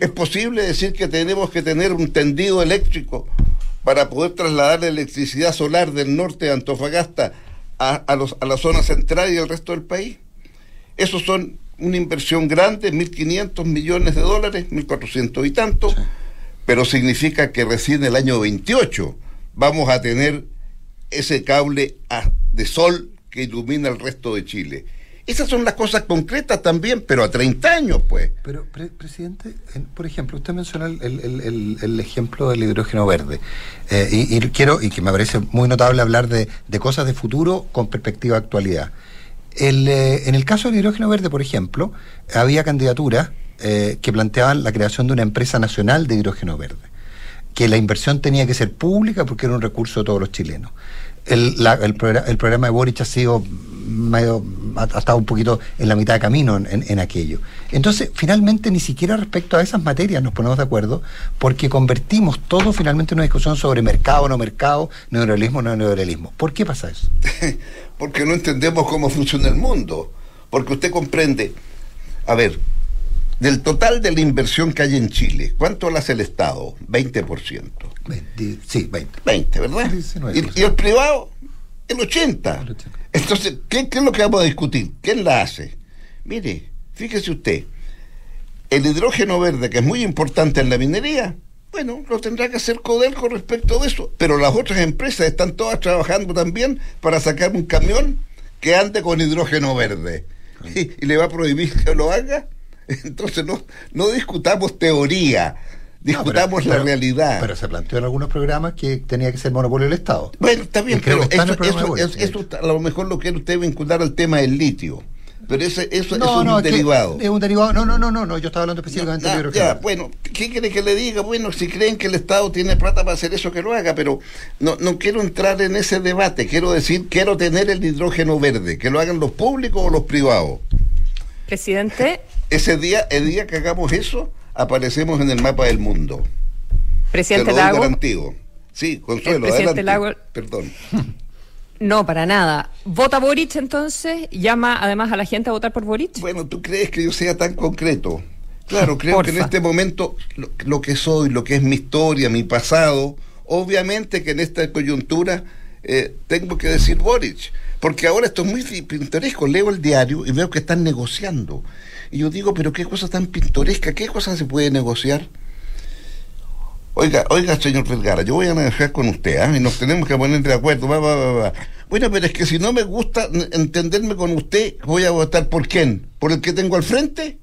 ¿Es posible decir que tenemos que tener un tendido eléctrico para poder trasladar la electricidad solar del norte de Antofagasta a, los, a la zona central y al resto del país? Esos son una inversión grande, 1.500 millones de dólares, 1.400 y tanto, pero significa que recién el año 28 vamos a tener ese cable de sol que ilumina el resto de Chile. Esas son las cosas concretas también, pero a 30 años, pues. Pero, presidente, por ejemplo, usted menciona el, ejemplo del hidrógeno verde. Eh, y, quiero, y que me parece muy notable hablar de, cosas de futuro con perspectiva de actualidad. Eh, en el caso del hidrógeno verde, por ejemplo, había candidaturas eh, que planteaban la creación de una empresa nacional de hidrógeno verde. Que la inversión tenía que ser pública porque era un recurso de todos los chilenos. El, el, programa de Boric ha sido medio, ha, estado un poquito en la mitad de camino en, aquello. Entonces, finalmente, ni siquiera respecto a esas materias nos ponemos de acuerdo, porque convertimos todo finalmente en una discusión sobre mercado, no mercado, neoliberalismo, no neoliberalismo. ¿Por qué pasa eso? porque no entendemos cómo funciona el mundo. Porque usted comprende, a ver, del total de la inversión que hay en Chile, ¿cuánto la hace el Estado? 20%. 20, sí, 20. 20, ¿verdad? 19%. Y, y el privado, el 80%. Entonces, ¿qué, qué es lo que vamos a discutir? ¿Quién la hace? Mire, fíjese usted, el hidrógeno verde, que es muy importante en la minería, bueno, lo tendrá que hacer Codelco respecto de eso, pero las otras empresas están todas trabajando también para sacar un camión que ande con hidrógeno verde. Y, y le va a prohibir que lo haga. Entonces no, no discutamos teoría, discutamos No, pero- la pero- realidad. Pero se planteó en algunos programas que tenía que ser monopolio del Estado. Bueno, está bien, pero eso, eso- de eso- de a lo mejor lo quiere usted vincular al tema del litio. Pero ese, eso, eso es un derivado. Es un derivado. No, no, no, no, no, yo estaba hablando específicamente ya, hidrógeno. bueno, ¿qué quiere que le diga? Bueno, si creen que el Estado tiene plata para hacer eso, que lo haga, pero no, no quiero entrar en ese debate. Quiero decir, quiero tener el hidrógeno verde, que lo hagan los públicos o los privados. Presidente, Ese día, el día que hagamos eso, aparecemos en el mapa del mundo. presidente Te lo Lago. garantido. Sí, Consuelo, El presidente adelante. Lago- Perdón. No, para nada. ¿Vota Boric entonces? ¿Llama además a la gente a votar por Boric? Bueno, ¿tú crees que yo sea tan concreto? Claro, creo que en este momento lo, lo que soy, lo que es mi historia, mi pasado, obviamente que en esta coyuntura eh, tengo que decir Boric, porque ahora esto es muy pintoresco. Leo el diario y veo que están negociando. Y yo digo, pero qué cosa tan pintoresca, qué cosa se puede negociar. Oiga, oiga, señor Vergara, yo voy a negociar con usted, ¿ah? y nos tenemos que poner de acuerdo. Va, va, va, va. Bueno, pero es que si no me gusta entenderme con usted, voy a votar por quién? ¿Por el que tengo al frente?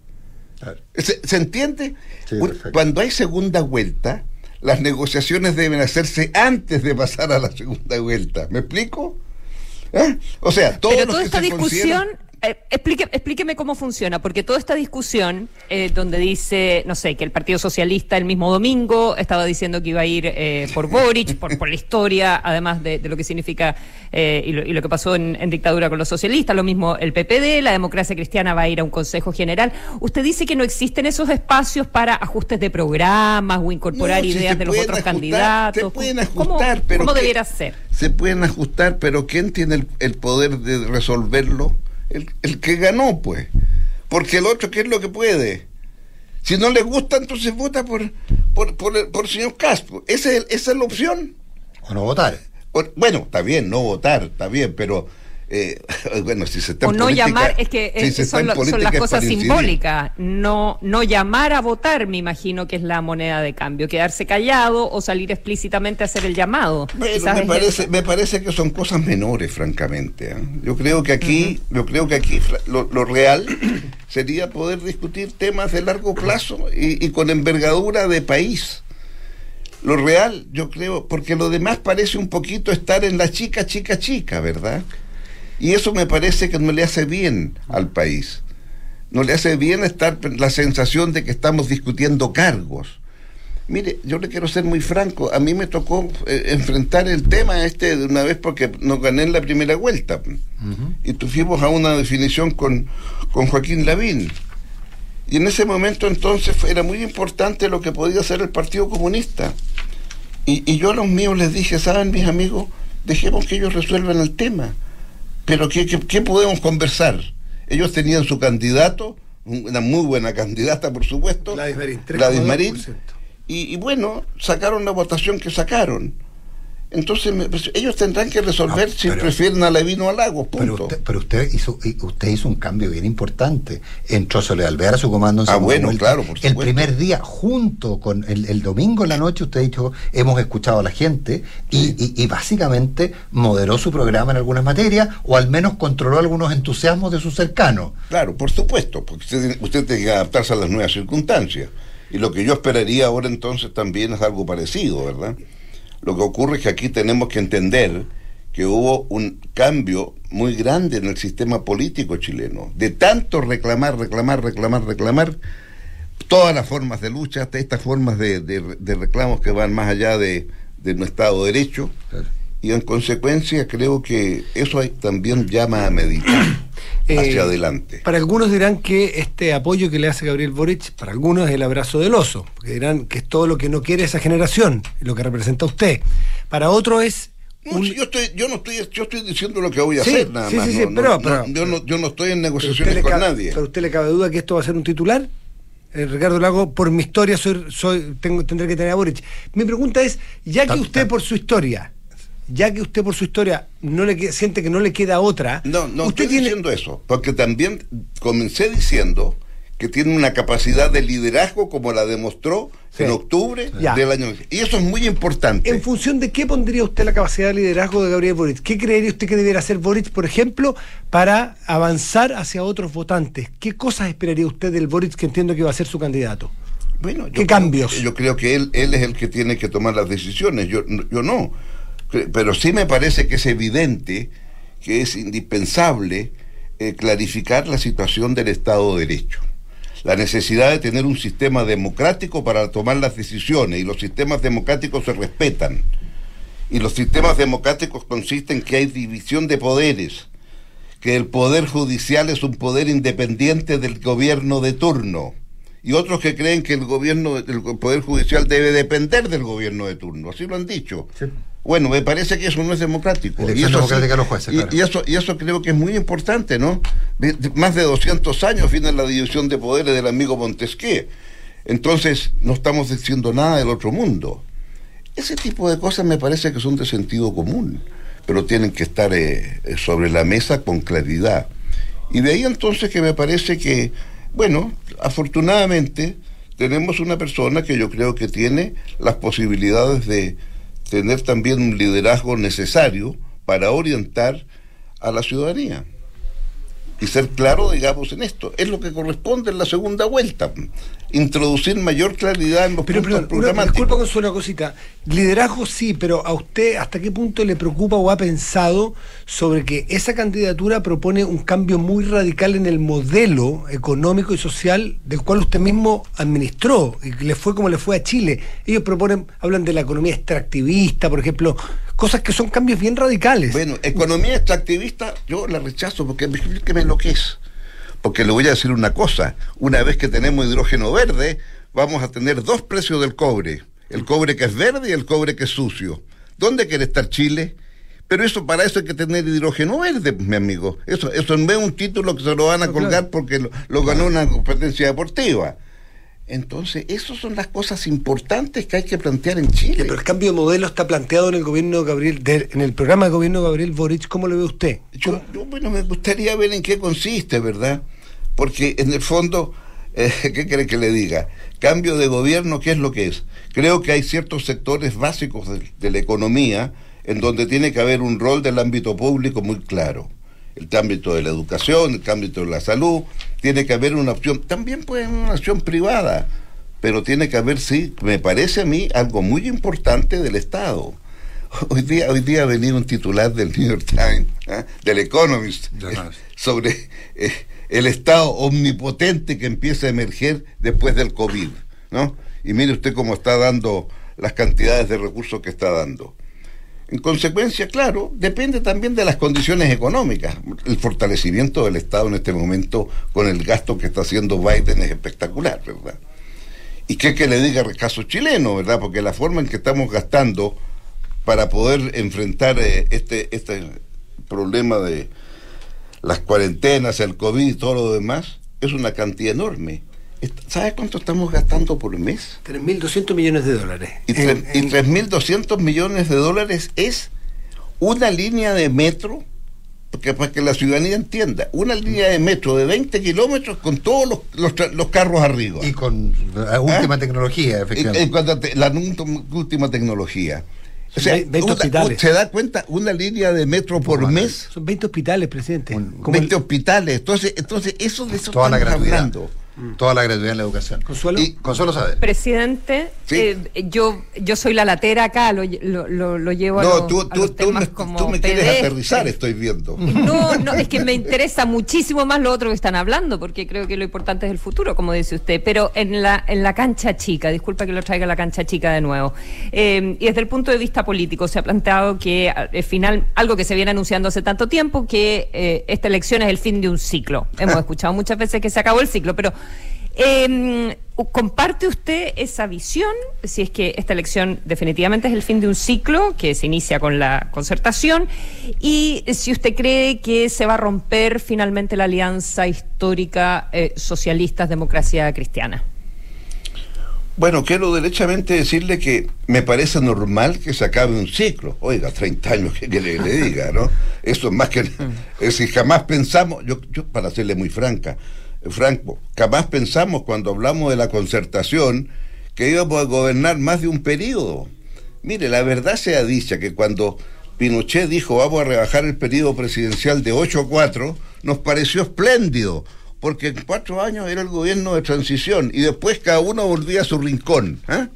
¿Se, se entiende? Sí. Cuando hay segunda vuelta, las negociaciones deben hacerse antes de pasar a la segunda vuelta. ¿Me explico? ¿Eh? O sea, todos Pero los toda que esta se discusión, consideran- eh, explique- explíqueme cómo funciona, porque toda esta discusión, eh, donde dice, no sé, que el Partido Socialista el mismo domingo estaba diciendo que iba a ir eh, por Boric, por, por la historia, además de, de lo que significa eh, y, lo, y lo que pasó en, en dictadura con los socialistas, lo mismo el PPD, la democracia cristiana va a ir a un Consejo General. Usted dice que no existen esos espacios para ajustes de programas o incorporar No, si ideas de los otros ajustar, candidatos. Se pueden ¿Cómo- ajustar, pero ¿Cómo ¿qué- debiera ser? Se pueden ajustar, pero ¿quién tiene el, el poder de resolverlo? El, el que ganó, pues. Porque el otro, ¿qué es lo que puede? Si no le gusta, entonces vota por, por, por, el, por el señor Castro. ¿Esa es, esa es la opción? O no votar. O- bueno, está bien, no votar, está bien, pero eh, bueno, si se está o en no política- llamar, es que si eh, son, las cosas simbólicas. No, no llamar a votar, me imagino que es la moneda de cambio. Quedarse callado o salir explícitamente a hacer el llamado. Bueno, me parece, me parece que son cosas menores, francamente. ¿ah? Yo creo que aquí, yo creo que aquí lo, lo real sería poder discutir temas de largo plazo y, y con envergadura de país. Lo real, yo creo, porque lo demás parece un poquito estar en la chica, chica, chica, ¿verdad? Y eso me parece que no le hace bien al país. No le hace bien estar la sensación de que estamos discutiendo cargos. Mire, yo le quiero ser muy franco. A mí me tocó eh, enfrentar el tema este de una vez porque no gané en la primera vuelta. Y tu- fuimos a una definición con, con Joaquín Lavín. Y en ese momento entonces era muy importante lo que podía hacer el Partido Comunista. Y, y yo a los míos les dije, ¿saben mis amigos? Dejemos que ellos resuelvan el tema. Pero ¿qué, qué, qué podemos conversar? Ellos tenían su candidato, una muy buena candidata, por supuesto. Gladys Marín, 3,2%. Gladys Marín. Y, y bueno, sacaron la votación que sacaron. Entonces, me- pues, ellos tendrán que resolver No, si pero- prefieren a Levino o a Lagos, Pero punto. usted, pero usted hizo usted hizo un cambio bien importante. Entró Soledad Alvear a su comando en Ah, bueno, vuelta. claro, por El primer día, junto con el, el domingo en la noche, usted ha dicho, hemos escuchado a la gente y, y- y básicamente moderó su programa en algunas materias o al menos controló algunos entusiasmos de sus cercanos. Claro, por supuesto, porque usted, usted tiene que adaptarse a las nuevas circunstancias. Y lo que yo esperaría ahora entonces también es algo parecido, ¿verdad? Lo que ocurre es que aquí tenemos que entender que hubo un cambio muy grande en el sistema político chileno. De tanto reclamar, reclamar, reclamar, reclamar, todas las formas de lucha, hasta estas formas de, de- reclamos que van más allá de, de Estado de Derecho. Y en consecuencia creo que eso hay- también llama a meditar hacia Eh, adelante. Para algunos dirán que este apoyo que le hace Gabriel Boric, para algunos es el abrazo del oso, porque dirán que es todo lo que no quiere esa generación, lo que representa usted. Para otros es No, si yo, estoy, yo no estoy, yo estoy diciendo lo que voy a Sí, hacer nada sí, más. sí, no, sí, no, pero- no, pero- yo, no, yo no estoy en ¿Pero negociaciones con cabe- nadie. ¿Pero usted le cabe duda que esto va a ser un titular? eh, Ricardo Lago, por mi historia soy, soy, tengo, tendré que tener a Boric. Mi pregunta es, ya que usted por su historia, ya que usted por su historia no le siente que no le queda otra, No, no usted estoy tiene... diciendo eso, porque también comencé diciendo que tiene una capacidad de liderazgo como la demostró Sí. en octubre Ya. del año. Y eso es muy importante. ¿En función de qué pondría usted la capacidad de liderazgo de Gabriel Boric? ¿Qué creería usted que debiera hacer Boric, por ejemplo, para avanzar hacia otros votantes? ¿Qué cosas esperaría usted del Boric que entiendo que va a ser su candidato? Bueno, yo ¿Qué creo- cambios? Yo creo que él, él es el que tiene que tomar las decisiones, yo, yo no. Pero sí me parece que es evidente que es indispensable eh, clarificar la situación del Estado de Derecho. La necesidad de tener un sistema democrático para tomar las decisiones y los sistemas democráticos se respetan. Y los sistemas democráticos consisten en que hay división de poderes, que el poder judicial es un poder independiente del gobierno de turno y otros que creen que el gobierno el poder judicial debe depender del gobierno de turno así lo han dicho bueno me parece que eso no es democrático Elección eso sí- los jueces, y, claro. y eso y eso creo que es muy importante no De- de- más de 200 años viene la división de poderes del amigo Montesquieu entonces no estamos diciendo nada del otro mundo ese tipo de cosas me parece que son de sentido común, pero tienen que estar eh, eh, sobre la mesa con claridad. Y de ahí entonces que me parece que, bueno, afortunadamente tenemos una persona que yo creo que tiene las posibilidades de tener también un liderazgo necesario para orientar a la ciudadanía. Y ser claro, digamos, en esto. Es lo que corresponde en la segunda vuelta. Introducir mayor claridad en los Pero, puntos una, programáticos. disculpa con una cosita. Liderazgo sí, pero a usted, ¿hasta qué punto le preocupa o ha pensado sobre que esa candidatura propone un cambio muy radical en el modelo económico y social del cual usted mismo administró y que le fue como le fue a Chile? Ellos proponen, hablan de la economía extractivista, por ejemplo, cosas que son cambios bien radicales. Bueno, economía extractivista yo la rechazo porque explíqueme lo que es. Porque le voy a decir una cosa, una vez que tenemos hidrógeno verde, vamos a tener dos precios del cobre, el cobre que es verde y el cobre que es sucio. ¿Dónde quiere estar Chile? Pero eso para eso hay que tener hidrógeno verde, mi amigo. Eso eso no es un título que se lo van a colgar porque lo, lo ganó una competencia deportiva. Entonces, esas son las cosas importantes que hay que plantear en Chile. Pero el cambio de modelo está planteado en el gobierno de Gabriel, de- en el programa de gobierno de Gabriel Boric, ¿cómo lo ve usted? Yo, yo, bueno, me gustaría ver en qué consiste, ¿verdad? Porque en el fondo, eh, ¿qué quiere que le diga? Cambio de gobierno, ¿qué es lo que es? Creo que hay ciertos sectores básicos de, de la economía en donde tiene que haber un rol del ámbito público muy claro. El ámbito de la educación, el ámbito de la salud, tiene que haber una opción, también puede haber una opción privada, pero tiene que haber, sí, me parece a mí algo muy importante del Estado. Hoy día, hoy día ha venido un titular del New York Times, del Economist, Del Economist. eh, sobre eh, el Estado omnipotente que empieza a emerger después del COVID, ¿no? Y mire usted cómo está dando las cantidades de recursos que está dando. En consecuencia, claro, depende también de las condiciones económicas. El fortalecimiento del Estado en este momento con el gasto que está haciendo Biden es espectacular, ¿verdad? Y qué que le diga el caso chileno, ¿verdad? Porque la forma en que estamos gastando para poder enfrentar eh, este, este problema de las cuarentenas, el COVID y todo lo demás, es una cantidad enorme. Est- ¿Sabe cuánto estamos gastando por mes? 3.200 millones de dólares. Y, En- tre- y 3.200 millones de dólares es una línea de metro, porque para que la ciudadanía entienda, una línea de metro de 20 kilómetros con todos los, los carros arriba. Y con la última ¿Ah? tecnología, En, efectivamente. en cuanto a te- la última, última tecnología. O sea, Ve- 20 una- hospitales. ¿Se da cuenta? Una línea de metro por mes, Son 20 hospitales, presidente. Como 20 el- hospitales. Entonces, entonces eso de eso Toda estamos gratuidad. Hablando. Toda la gratuidad en la educación. Consuelo. Y Consuelo sabe. Presidente, Sí. eh, yo, yo soy la latera acá, lo, lo, lo- lo llevo a, No, los- tú, a tú, los tú temas me, como tú me quieres aterrizar, estoy viendo. No, no, es que me interesa muchísimo más lo otro que están hablando, porque creo que lo importante es el futuro, como dice usted. Pero en la, en la cancha chica, disculpa que lo traiga a la cancha chica de nuevo, eh, y desde el punto de vista político se ha planteado que al final, algo que se viene anunciando hace tanto tiempo, que eh, esta elección es el fin de un ciclo. Hemos escuchado muchas veces que se acabó el ciclo, pero... eh, ¿Comparte usted esa visión? Si es que esta elección definitivamente es el fin de un ciclo que se inicia con la concertación y si usted cree que se va a romper finalmente la alianza histórica eh, socialistas-democracia cristiana. Bueno, quiero derechamente decirle que me parece normal que se acabe un ciclo. Oiga, 30 años, que le, le diga, no? Eso es más que... Es decir, jamás pensamos, yo, yo para serle muy franca, franco, jamás pensamos cuando hablamos de la concertación que íbamos a gobernar más de un periodo. Mire, la verdad sea dicha que cuando Pinochet dijo vamos a rebajar el periodo presidencial de 8 a 4, nos pareció espléndido porque en cuatro años era el gobierno de transición y después cada uno volvía a su rincón. ¿eh?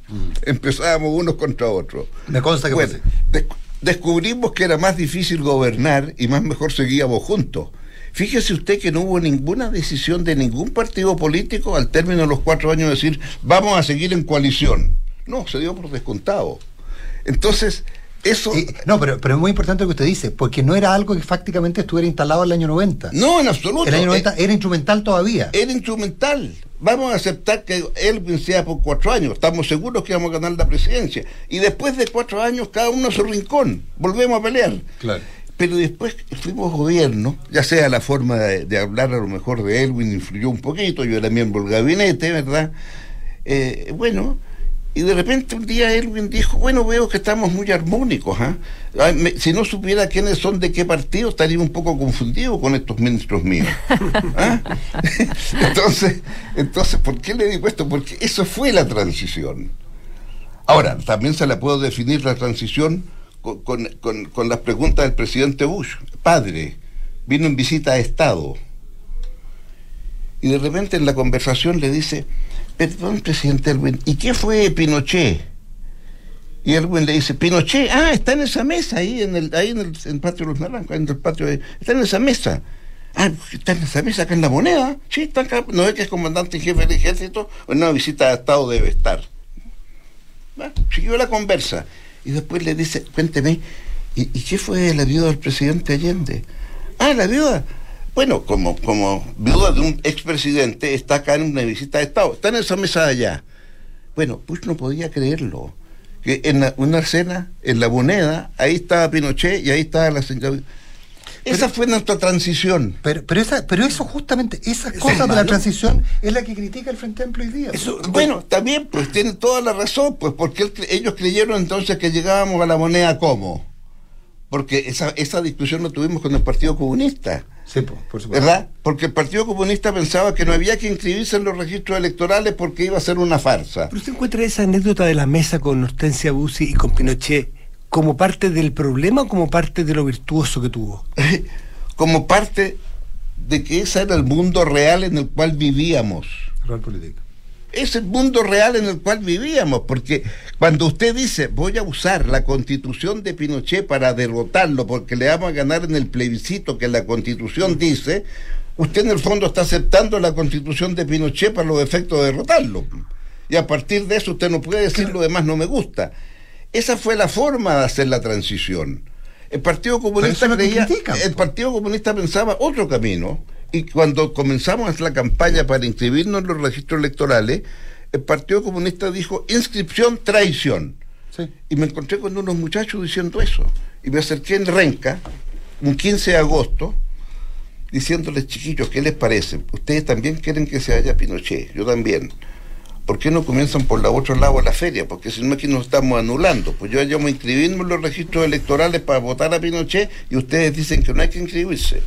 Empezábamos unos contra otros. Me consta que Bueno, des- descubrimos que era más difícil gobernar y más mejor seguíamos juntos. Fíjese usted que no hubo ninguna decisión de ningún partido político al término de los cuatro años de decir vamos a seguir en coalición. No, se dio por descontado. Entonces, eso... Y- no, pero, pero es muy importante lo que usted dice, porque no era algo que fácticamente estuviera instalado en el año 90. No, en absoluto. El año 90 Eh, era instrumental todavía. era instrumental. Vamos a aceptar que Elvin sea por cuatro años. Estamos seguros que vamos a ganar la presidencia. Y después de cuatro años, cada uno a su rincón. Volvemos a pelear. Claro. Pero después fuimos gobierno, ya sea la forma de, de hablar a lo mejor de Elwin influyó un poquito, yo era miembro del gabinete, ¿verdad? Eh, bueno, y de repente un día Elwin dijo, bueno, veo que estamos muy armónicos, ¿ah? Ay, me- si no supiera quiénes son de qué partido, estaría un poco confundido con estos ministros míos. ¿ah? entonces, entonces, ¿por qué le digo esto? Porque eso fue la transición. Ahora, también se la puedo definir la transición con, con- las preguntas del presidente Bush. Padre, vino en visita a Estado. Y de repente en la conversación le dice, perdón, presidente Elwin, ¿y qué fue Pinochet? Y Elwin le dice, Pinochet, ah, está en esa mesa ahí en el, ahí en el, patio de los naranjos, en el patio de- está en esa mesa. Ah, está en esa mesa acá en la moneda. Sí, está acá. No es que es comandante en jefe del ejército, en una visita a Estado debe estar. Bueno, siguió la conversa. Y después le dice, cuénteme, ¿y, qué fue la viuda del presidente Allende? Ah, la viuda. Bueno, como, como viuda de un expresidente, está acá en una visita de Estado. Está en esa mesa de allá. Bueno, Bush no podía creerlo. Que en la- una cena, en la moneda, ahí estaba Pinochet y ahí estaba la señora. Esa fue nuestra transición. Pero, pero, esa, pero eso justamente, esas cosas de la transición es la que critica el Frente Amplio hoy día. Bueno, también, pues tiene toda la razón, pues porque él ellos creyeron entonces que llegábamos a la moneda como. Porque esa, esa discusión la tuvimos con el Partido Comunista. Sí, po, por supuesto. ¿Verdad? Porque el Partido Comunista pensaba que no había que inscribirse en los registros electorales porque iba a ser una farsa. ¿Pero usted encuentra esa anécdota de la mesa con Hortensia Bussi y con Pinochet como parte del problema o como parte de lo virtuoso que tuvo? Como parte de que ese era el mundo real en el cual vivíamos. Real política. es el mundo real en el cual vivíamos, porque cuando usted dice voy a usar la constitución de Pinochet para derrotarlo porque le vamos a ganar en el plebiscito que la constitución dice, usted en el fondo está aceptando la constitución de Pinochet para los efectos de derrotarlo. Y a partir de eso usted no puede decir lo demás no me gusta. Esa fue la forma de hacer la transición. El Partido Comunista creía, critican, el Partido Comunista pensaba otro camino y cuando comenzamos la campaña para inscribirnos en los registros electorales, el Partido Comunista dijo inscripción, traición. Sí. Y me encontré con unos muchachos diciendo eso. Y me acerqué en Renca, un 15 de agosto, diciéndoles, chiquillos, ¿qué les parece? Ustedes también quieren que se haya Pinochet, yo también. ¿Por qué no comienzan por la otro lado de la feria? Porque si no aquí nos estamos anulando. Pues yo llamo a inscribirme en los registros electorales para votar a Pinochet y ustedes dicen que no hay que inscribirse.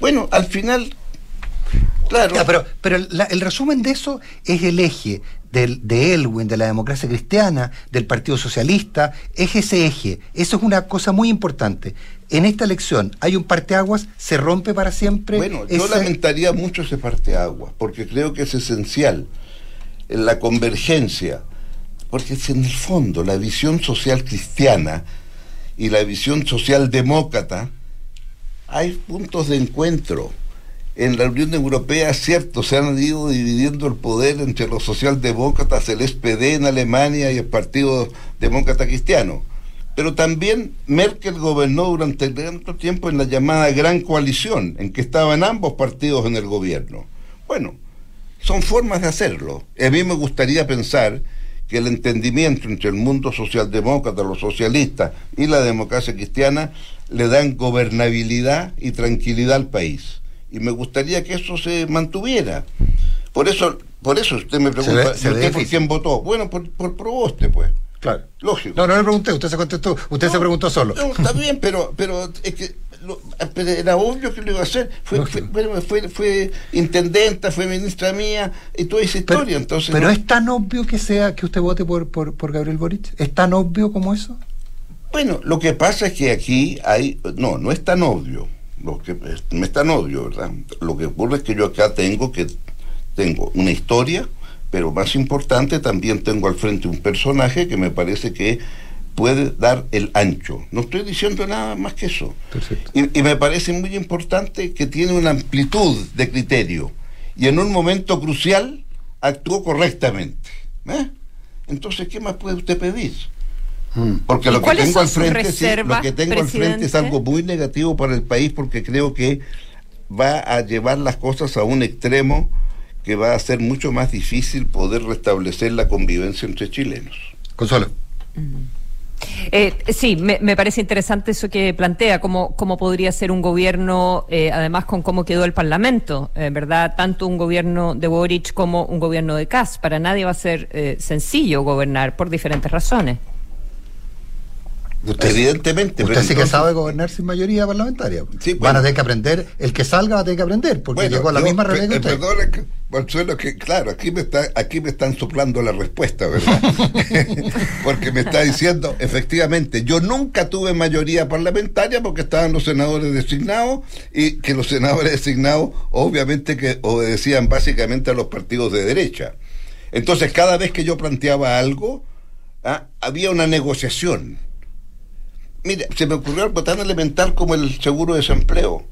Bueno, al final, claro. Ya, pero pero la- el resumen de eso es el eje del, de Elwin, de la democracia cristiana, del Partido Socialista, es ese eje. Eso es una cosa muy importante. En esta elección hay un parteaguas, se rompe para siempre. Bueno, yo lamentaría mucho ese parteaguas, porque creo que es esencial en la convergencia, porque es en el fondo la visión social cristiana y la visión social demócrata, hay puntos de encuentro. En la Unión Europea, cierto, se han ido dividiendo el poder entre los socialdemócratas, el SPD en Alemania y el Partido Demócrata Cristiano. Pero también Merkel gobernó durante tanto tiempo en la llamada Gran Coalición, en que estaban ambos partidos en el gobierno. Bueno, son formas de hacerlo. A mí me gustaría pensar que el entendimiento entre el mundo socialdemócrata, los socialistas y la democracia cristiana le dan gobernabilidad y tranquilidad al país. Y me gustaría que eso se mantuviera. Por eso Por eso usted me pregunta, se ¿y ve usted por quién votó? Bueno, por, por Proboste, pues. Claro. Lógico. No, no le pregunté, usted se contestó, usted se preguntó solo. No, está bien, pero, pero es que lo- pero era obvio que lo iba a hacer. Fue, fue, bueno, fue, fue intendenta, fue ministra mía y toda esa Pero, historia. entonces, pero no- es tan obvio que sea que usted vote por, por, por Gabriel Boric. ¿Es tan obvio como eso? Bueno, lo que pasa es que aquí hay. No, no es tan obvio. Lo que, no es tan obvio, ¿verdad? Lo que ocurre es que yo acá tengo que. Tengo una historia, pero más importante, también tengo al frente un personaje que me parece que puede dar el ancho. No estoy diciendo nada más que eso. Y, y me parece muy importante que tiene una amplitud de criterio y en un momento crucial actuó correctamente. ¿eh? Entonces, ¿qué más puede usted pedir? Porque ¿Y lo que tengo al frente, sí, lo que tengo al frente es algo muy negativo para el país porque creo que va a llevar las cosas a un extremo que va a hacer mucho más difícil poder restablecer la convivencia entre chilenos. Consuelo. Eh, sí, me, parece interesante eso que plantea, cómo, cómo podría ser un gobierno, eh, además con cómo quedó el Parlamento, en verdad, tanto un gobierno de Boric como un gobierno de Kass. Para nadie va a ser eh, sencillo gobernar por diferentes razones. Evidentemente. Usted pero sí que sabe gobernar sin mayoría parlamentaria. Sí, Van a tener que aprender, el que salga va a tener que aprender, porque Bueno, llegó a la yo, misma realidad que eh, usted. perdone que- Consuelo, que claro, aquí me está, aquí me están soplando la respuesta, ¿verdad? porque me está diciendo, efectivamente, yo nunca tuve mayoría parlamentaria porque estaban los senadores designados y que los senadores designados obviamente que obedecían básicamente a los partidos de derecha. Entonces, cada vez que yo planteaba algo, ah, había una negociación. Mire, se me ocurrió algo tan elemental como el seguro de desempleo.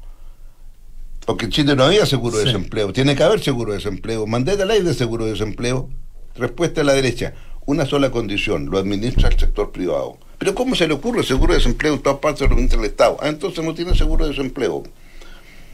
Porque en Chile no había seguro de Sí. desempleo. Tiene que haber seguro de desempleo. Mandé de ley de seguro de desempleo. Respuesta de la derecha. Una sola condición. Lo administra el sector privado. Pero ¿cómo se le ocurre seguro de desempleo en todas partes lo administra el Estado? Ah, entonces no tiene seguro de desempleo.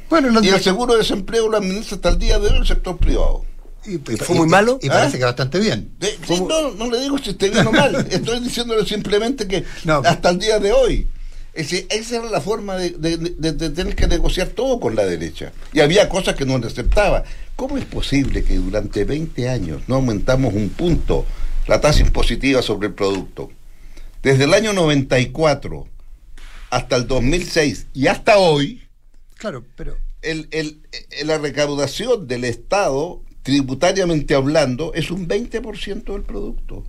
Bueno, Y el seguro de desempleo lo administra hasta el día de hoy el sector privado. Y, y- ¿Fue muy malo? Y, parece ¿Ah? que bastante bien. Sí, no, no le digo si esté bien o mal. Estoy diciéndole simplemente que No. hasta el día de hoy. Es decir, esa era la forma de, de- de- de tener que negociar todo con la derecha. Y había cosas que no le aceptaba. ¿Cómo es posible que durante 20 años no aumentamos un punto la tasa impositiva sobre el producto? Desde el año 94 hasta el 2006 y hasta hoy, Claro, pero el- el- eh, la recaudación del Estado, tributariamente hablando, es un 20% del producto.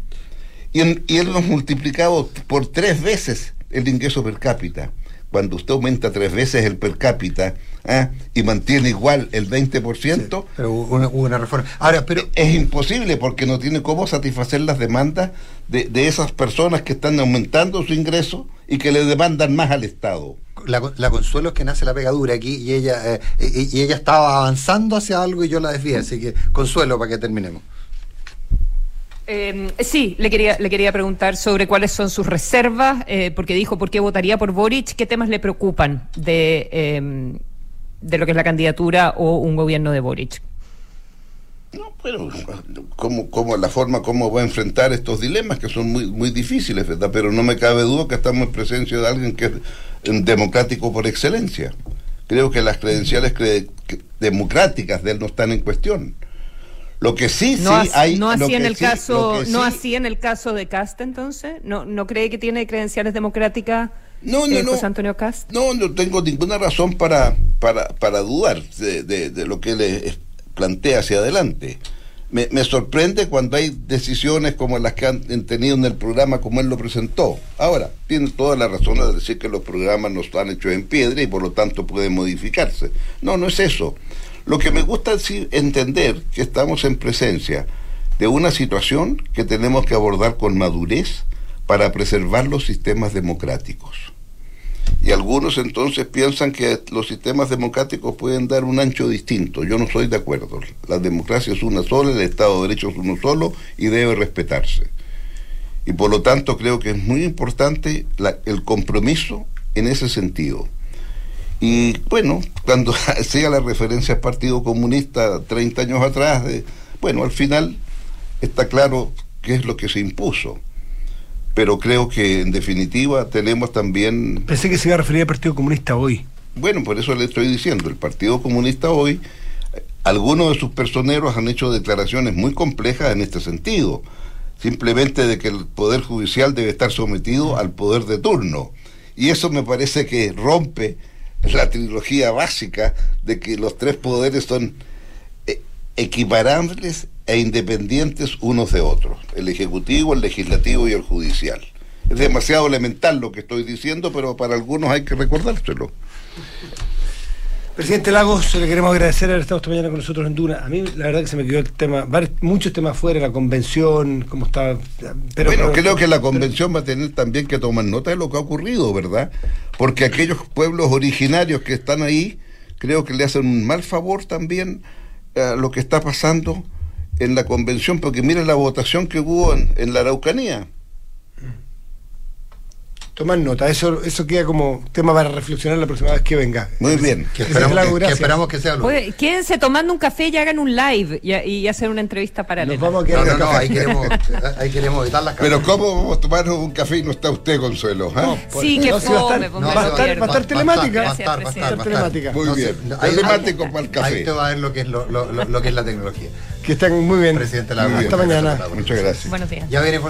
Y, en- y hemos multiplicado por tres veces el ingreso per cápita. Cuando usted aumenta tres veces el per cápita ¿ah? y mantiene igual el 20%, pero hubo una, hubo una reforma. Ahora, pero es imposible porque no tiene cómo satisfacer las demandas de, de esas personas que están aumentando su ingreso y que le demandan más al Estado. La, la consuelo es que nace la pegadura aquí y ella eh, y, y ella estaba avanzando hacia algo y yo la desvié, así que consuelo para que terminemos. Eh, sí, le quería, le quería preguntar sobre cuáles son sus reservas, eh, porque dijo por qué votaría por Boric, qué temas le preocupan de, eh, de lo que es la candidatura o un gobierno de Boric. No, pero como, como la forma como va a enfrentar estos dilemas que son muy, muy difíciles, ¿verdad? Pero no me cabe duda que estamos en presencia de alguien que es democrático por excelencia. Creo que las credenciales cre- democráticas de él no están en cuestión. Lo que sí, No, sí as- hay. no así en el sí- caso, no sí- así en el caso de Cast entonces, no, no cree que tiene credenciales democráticas No, no, eh, no. José Antonio Cast. No, no tengo ninguna razón para, para, para dudar de, de- de lo que él plantea hacia adelante. Me, sorprende cuando hay decisiones como las que han tenido en el programa como él lo presentó. Ahora, tiene toda la razón de decir que los programas no están hechos en piedra y por lo tanto pueden modificarse. No, no es eso. Lo que me gusta es entender que estamos en presencia de una situación que tenemos que abordar con madurez para preservar los sistemas democráticos. Y algunos entonces piensan que los sistemas democráticos pueden dar un ancho distinto. Yo no estoy de acuerdo. La democracia es una sola, el Estado de Derecho es uno solo y debe respetarse. Y por lo tanto creo que es muy importante el compromiso en ese sentido. Y bueno, cuando hacía la referencia al Partido Comunista 30 años atrás, bueno, al final está claro qué es lo que se impuso. Pero creo que en definitiva tenemos también Pensé que se iba a referir al Partido Comunista hoy. bueno, por eso le estoy diciendo, el Partido Comunista hoy algunos de sus personeros han hecho declaraciones muy complejas en este sentido, simplemente de que el Poder Judicial debe estar sometido al poder de turno. Y eso me parece que rompe la trilogía básica de que los tres poderes son eh, equiparables e independientes unos de otros, el Ejecutivo, el Legislativo y el Judicial. Es demasiado elemental lo que estoy diciendo, pero para algunos hay que recordárselo. Presidente Lagos, le queremos agradecer haber estado esta mañana con nosotros en Duna. A mí la verdad que se me quedó el tema, varios- muchos temas fuera, la convención, cómo está... Pero, bueno, pero- creo que la convención va a tener también que tomar nota de lo que ha ocurrido, ¿verdad? Porque aquellos pueblos originarios que están ahí, creo que le hacen un mal favor también a lo que está pasando en la convención, porque mira la votación que hubo en, en la Araucanía. Tomar nota, eso, eso queda como tema para reflexionar la próxima vez que venga. Muy bien. Que esperamos Lagos, que, que esperamos que sea lo Oye, quédense tomando un café y hagan un live y, y hacer una entrevista paralela. Nos vamos a No, quedar no, no, café. ahí queremos, ahí queremos evitar las Pero cámaras. ¿cómo vamos a tomarnos un café y no está usted, Consuelo? Sí, que No, sí va a estar- fome, pues no, va a estar- pierdo. va a estar telemática. Va a estar, va a estar, va a estar. telemática. Muy No, bien. no, ahí- Telemático para el Ahí café. te va a ver lo que es, lo, lo- lo- lo que es la tecnología. Que estén muy bien. Presidente. Hasta mañana. Muchas gracias. Buenos días. Ya viene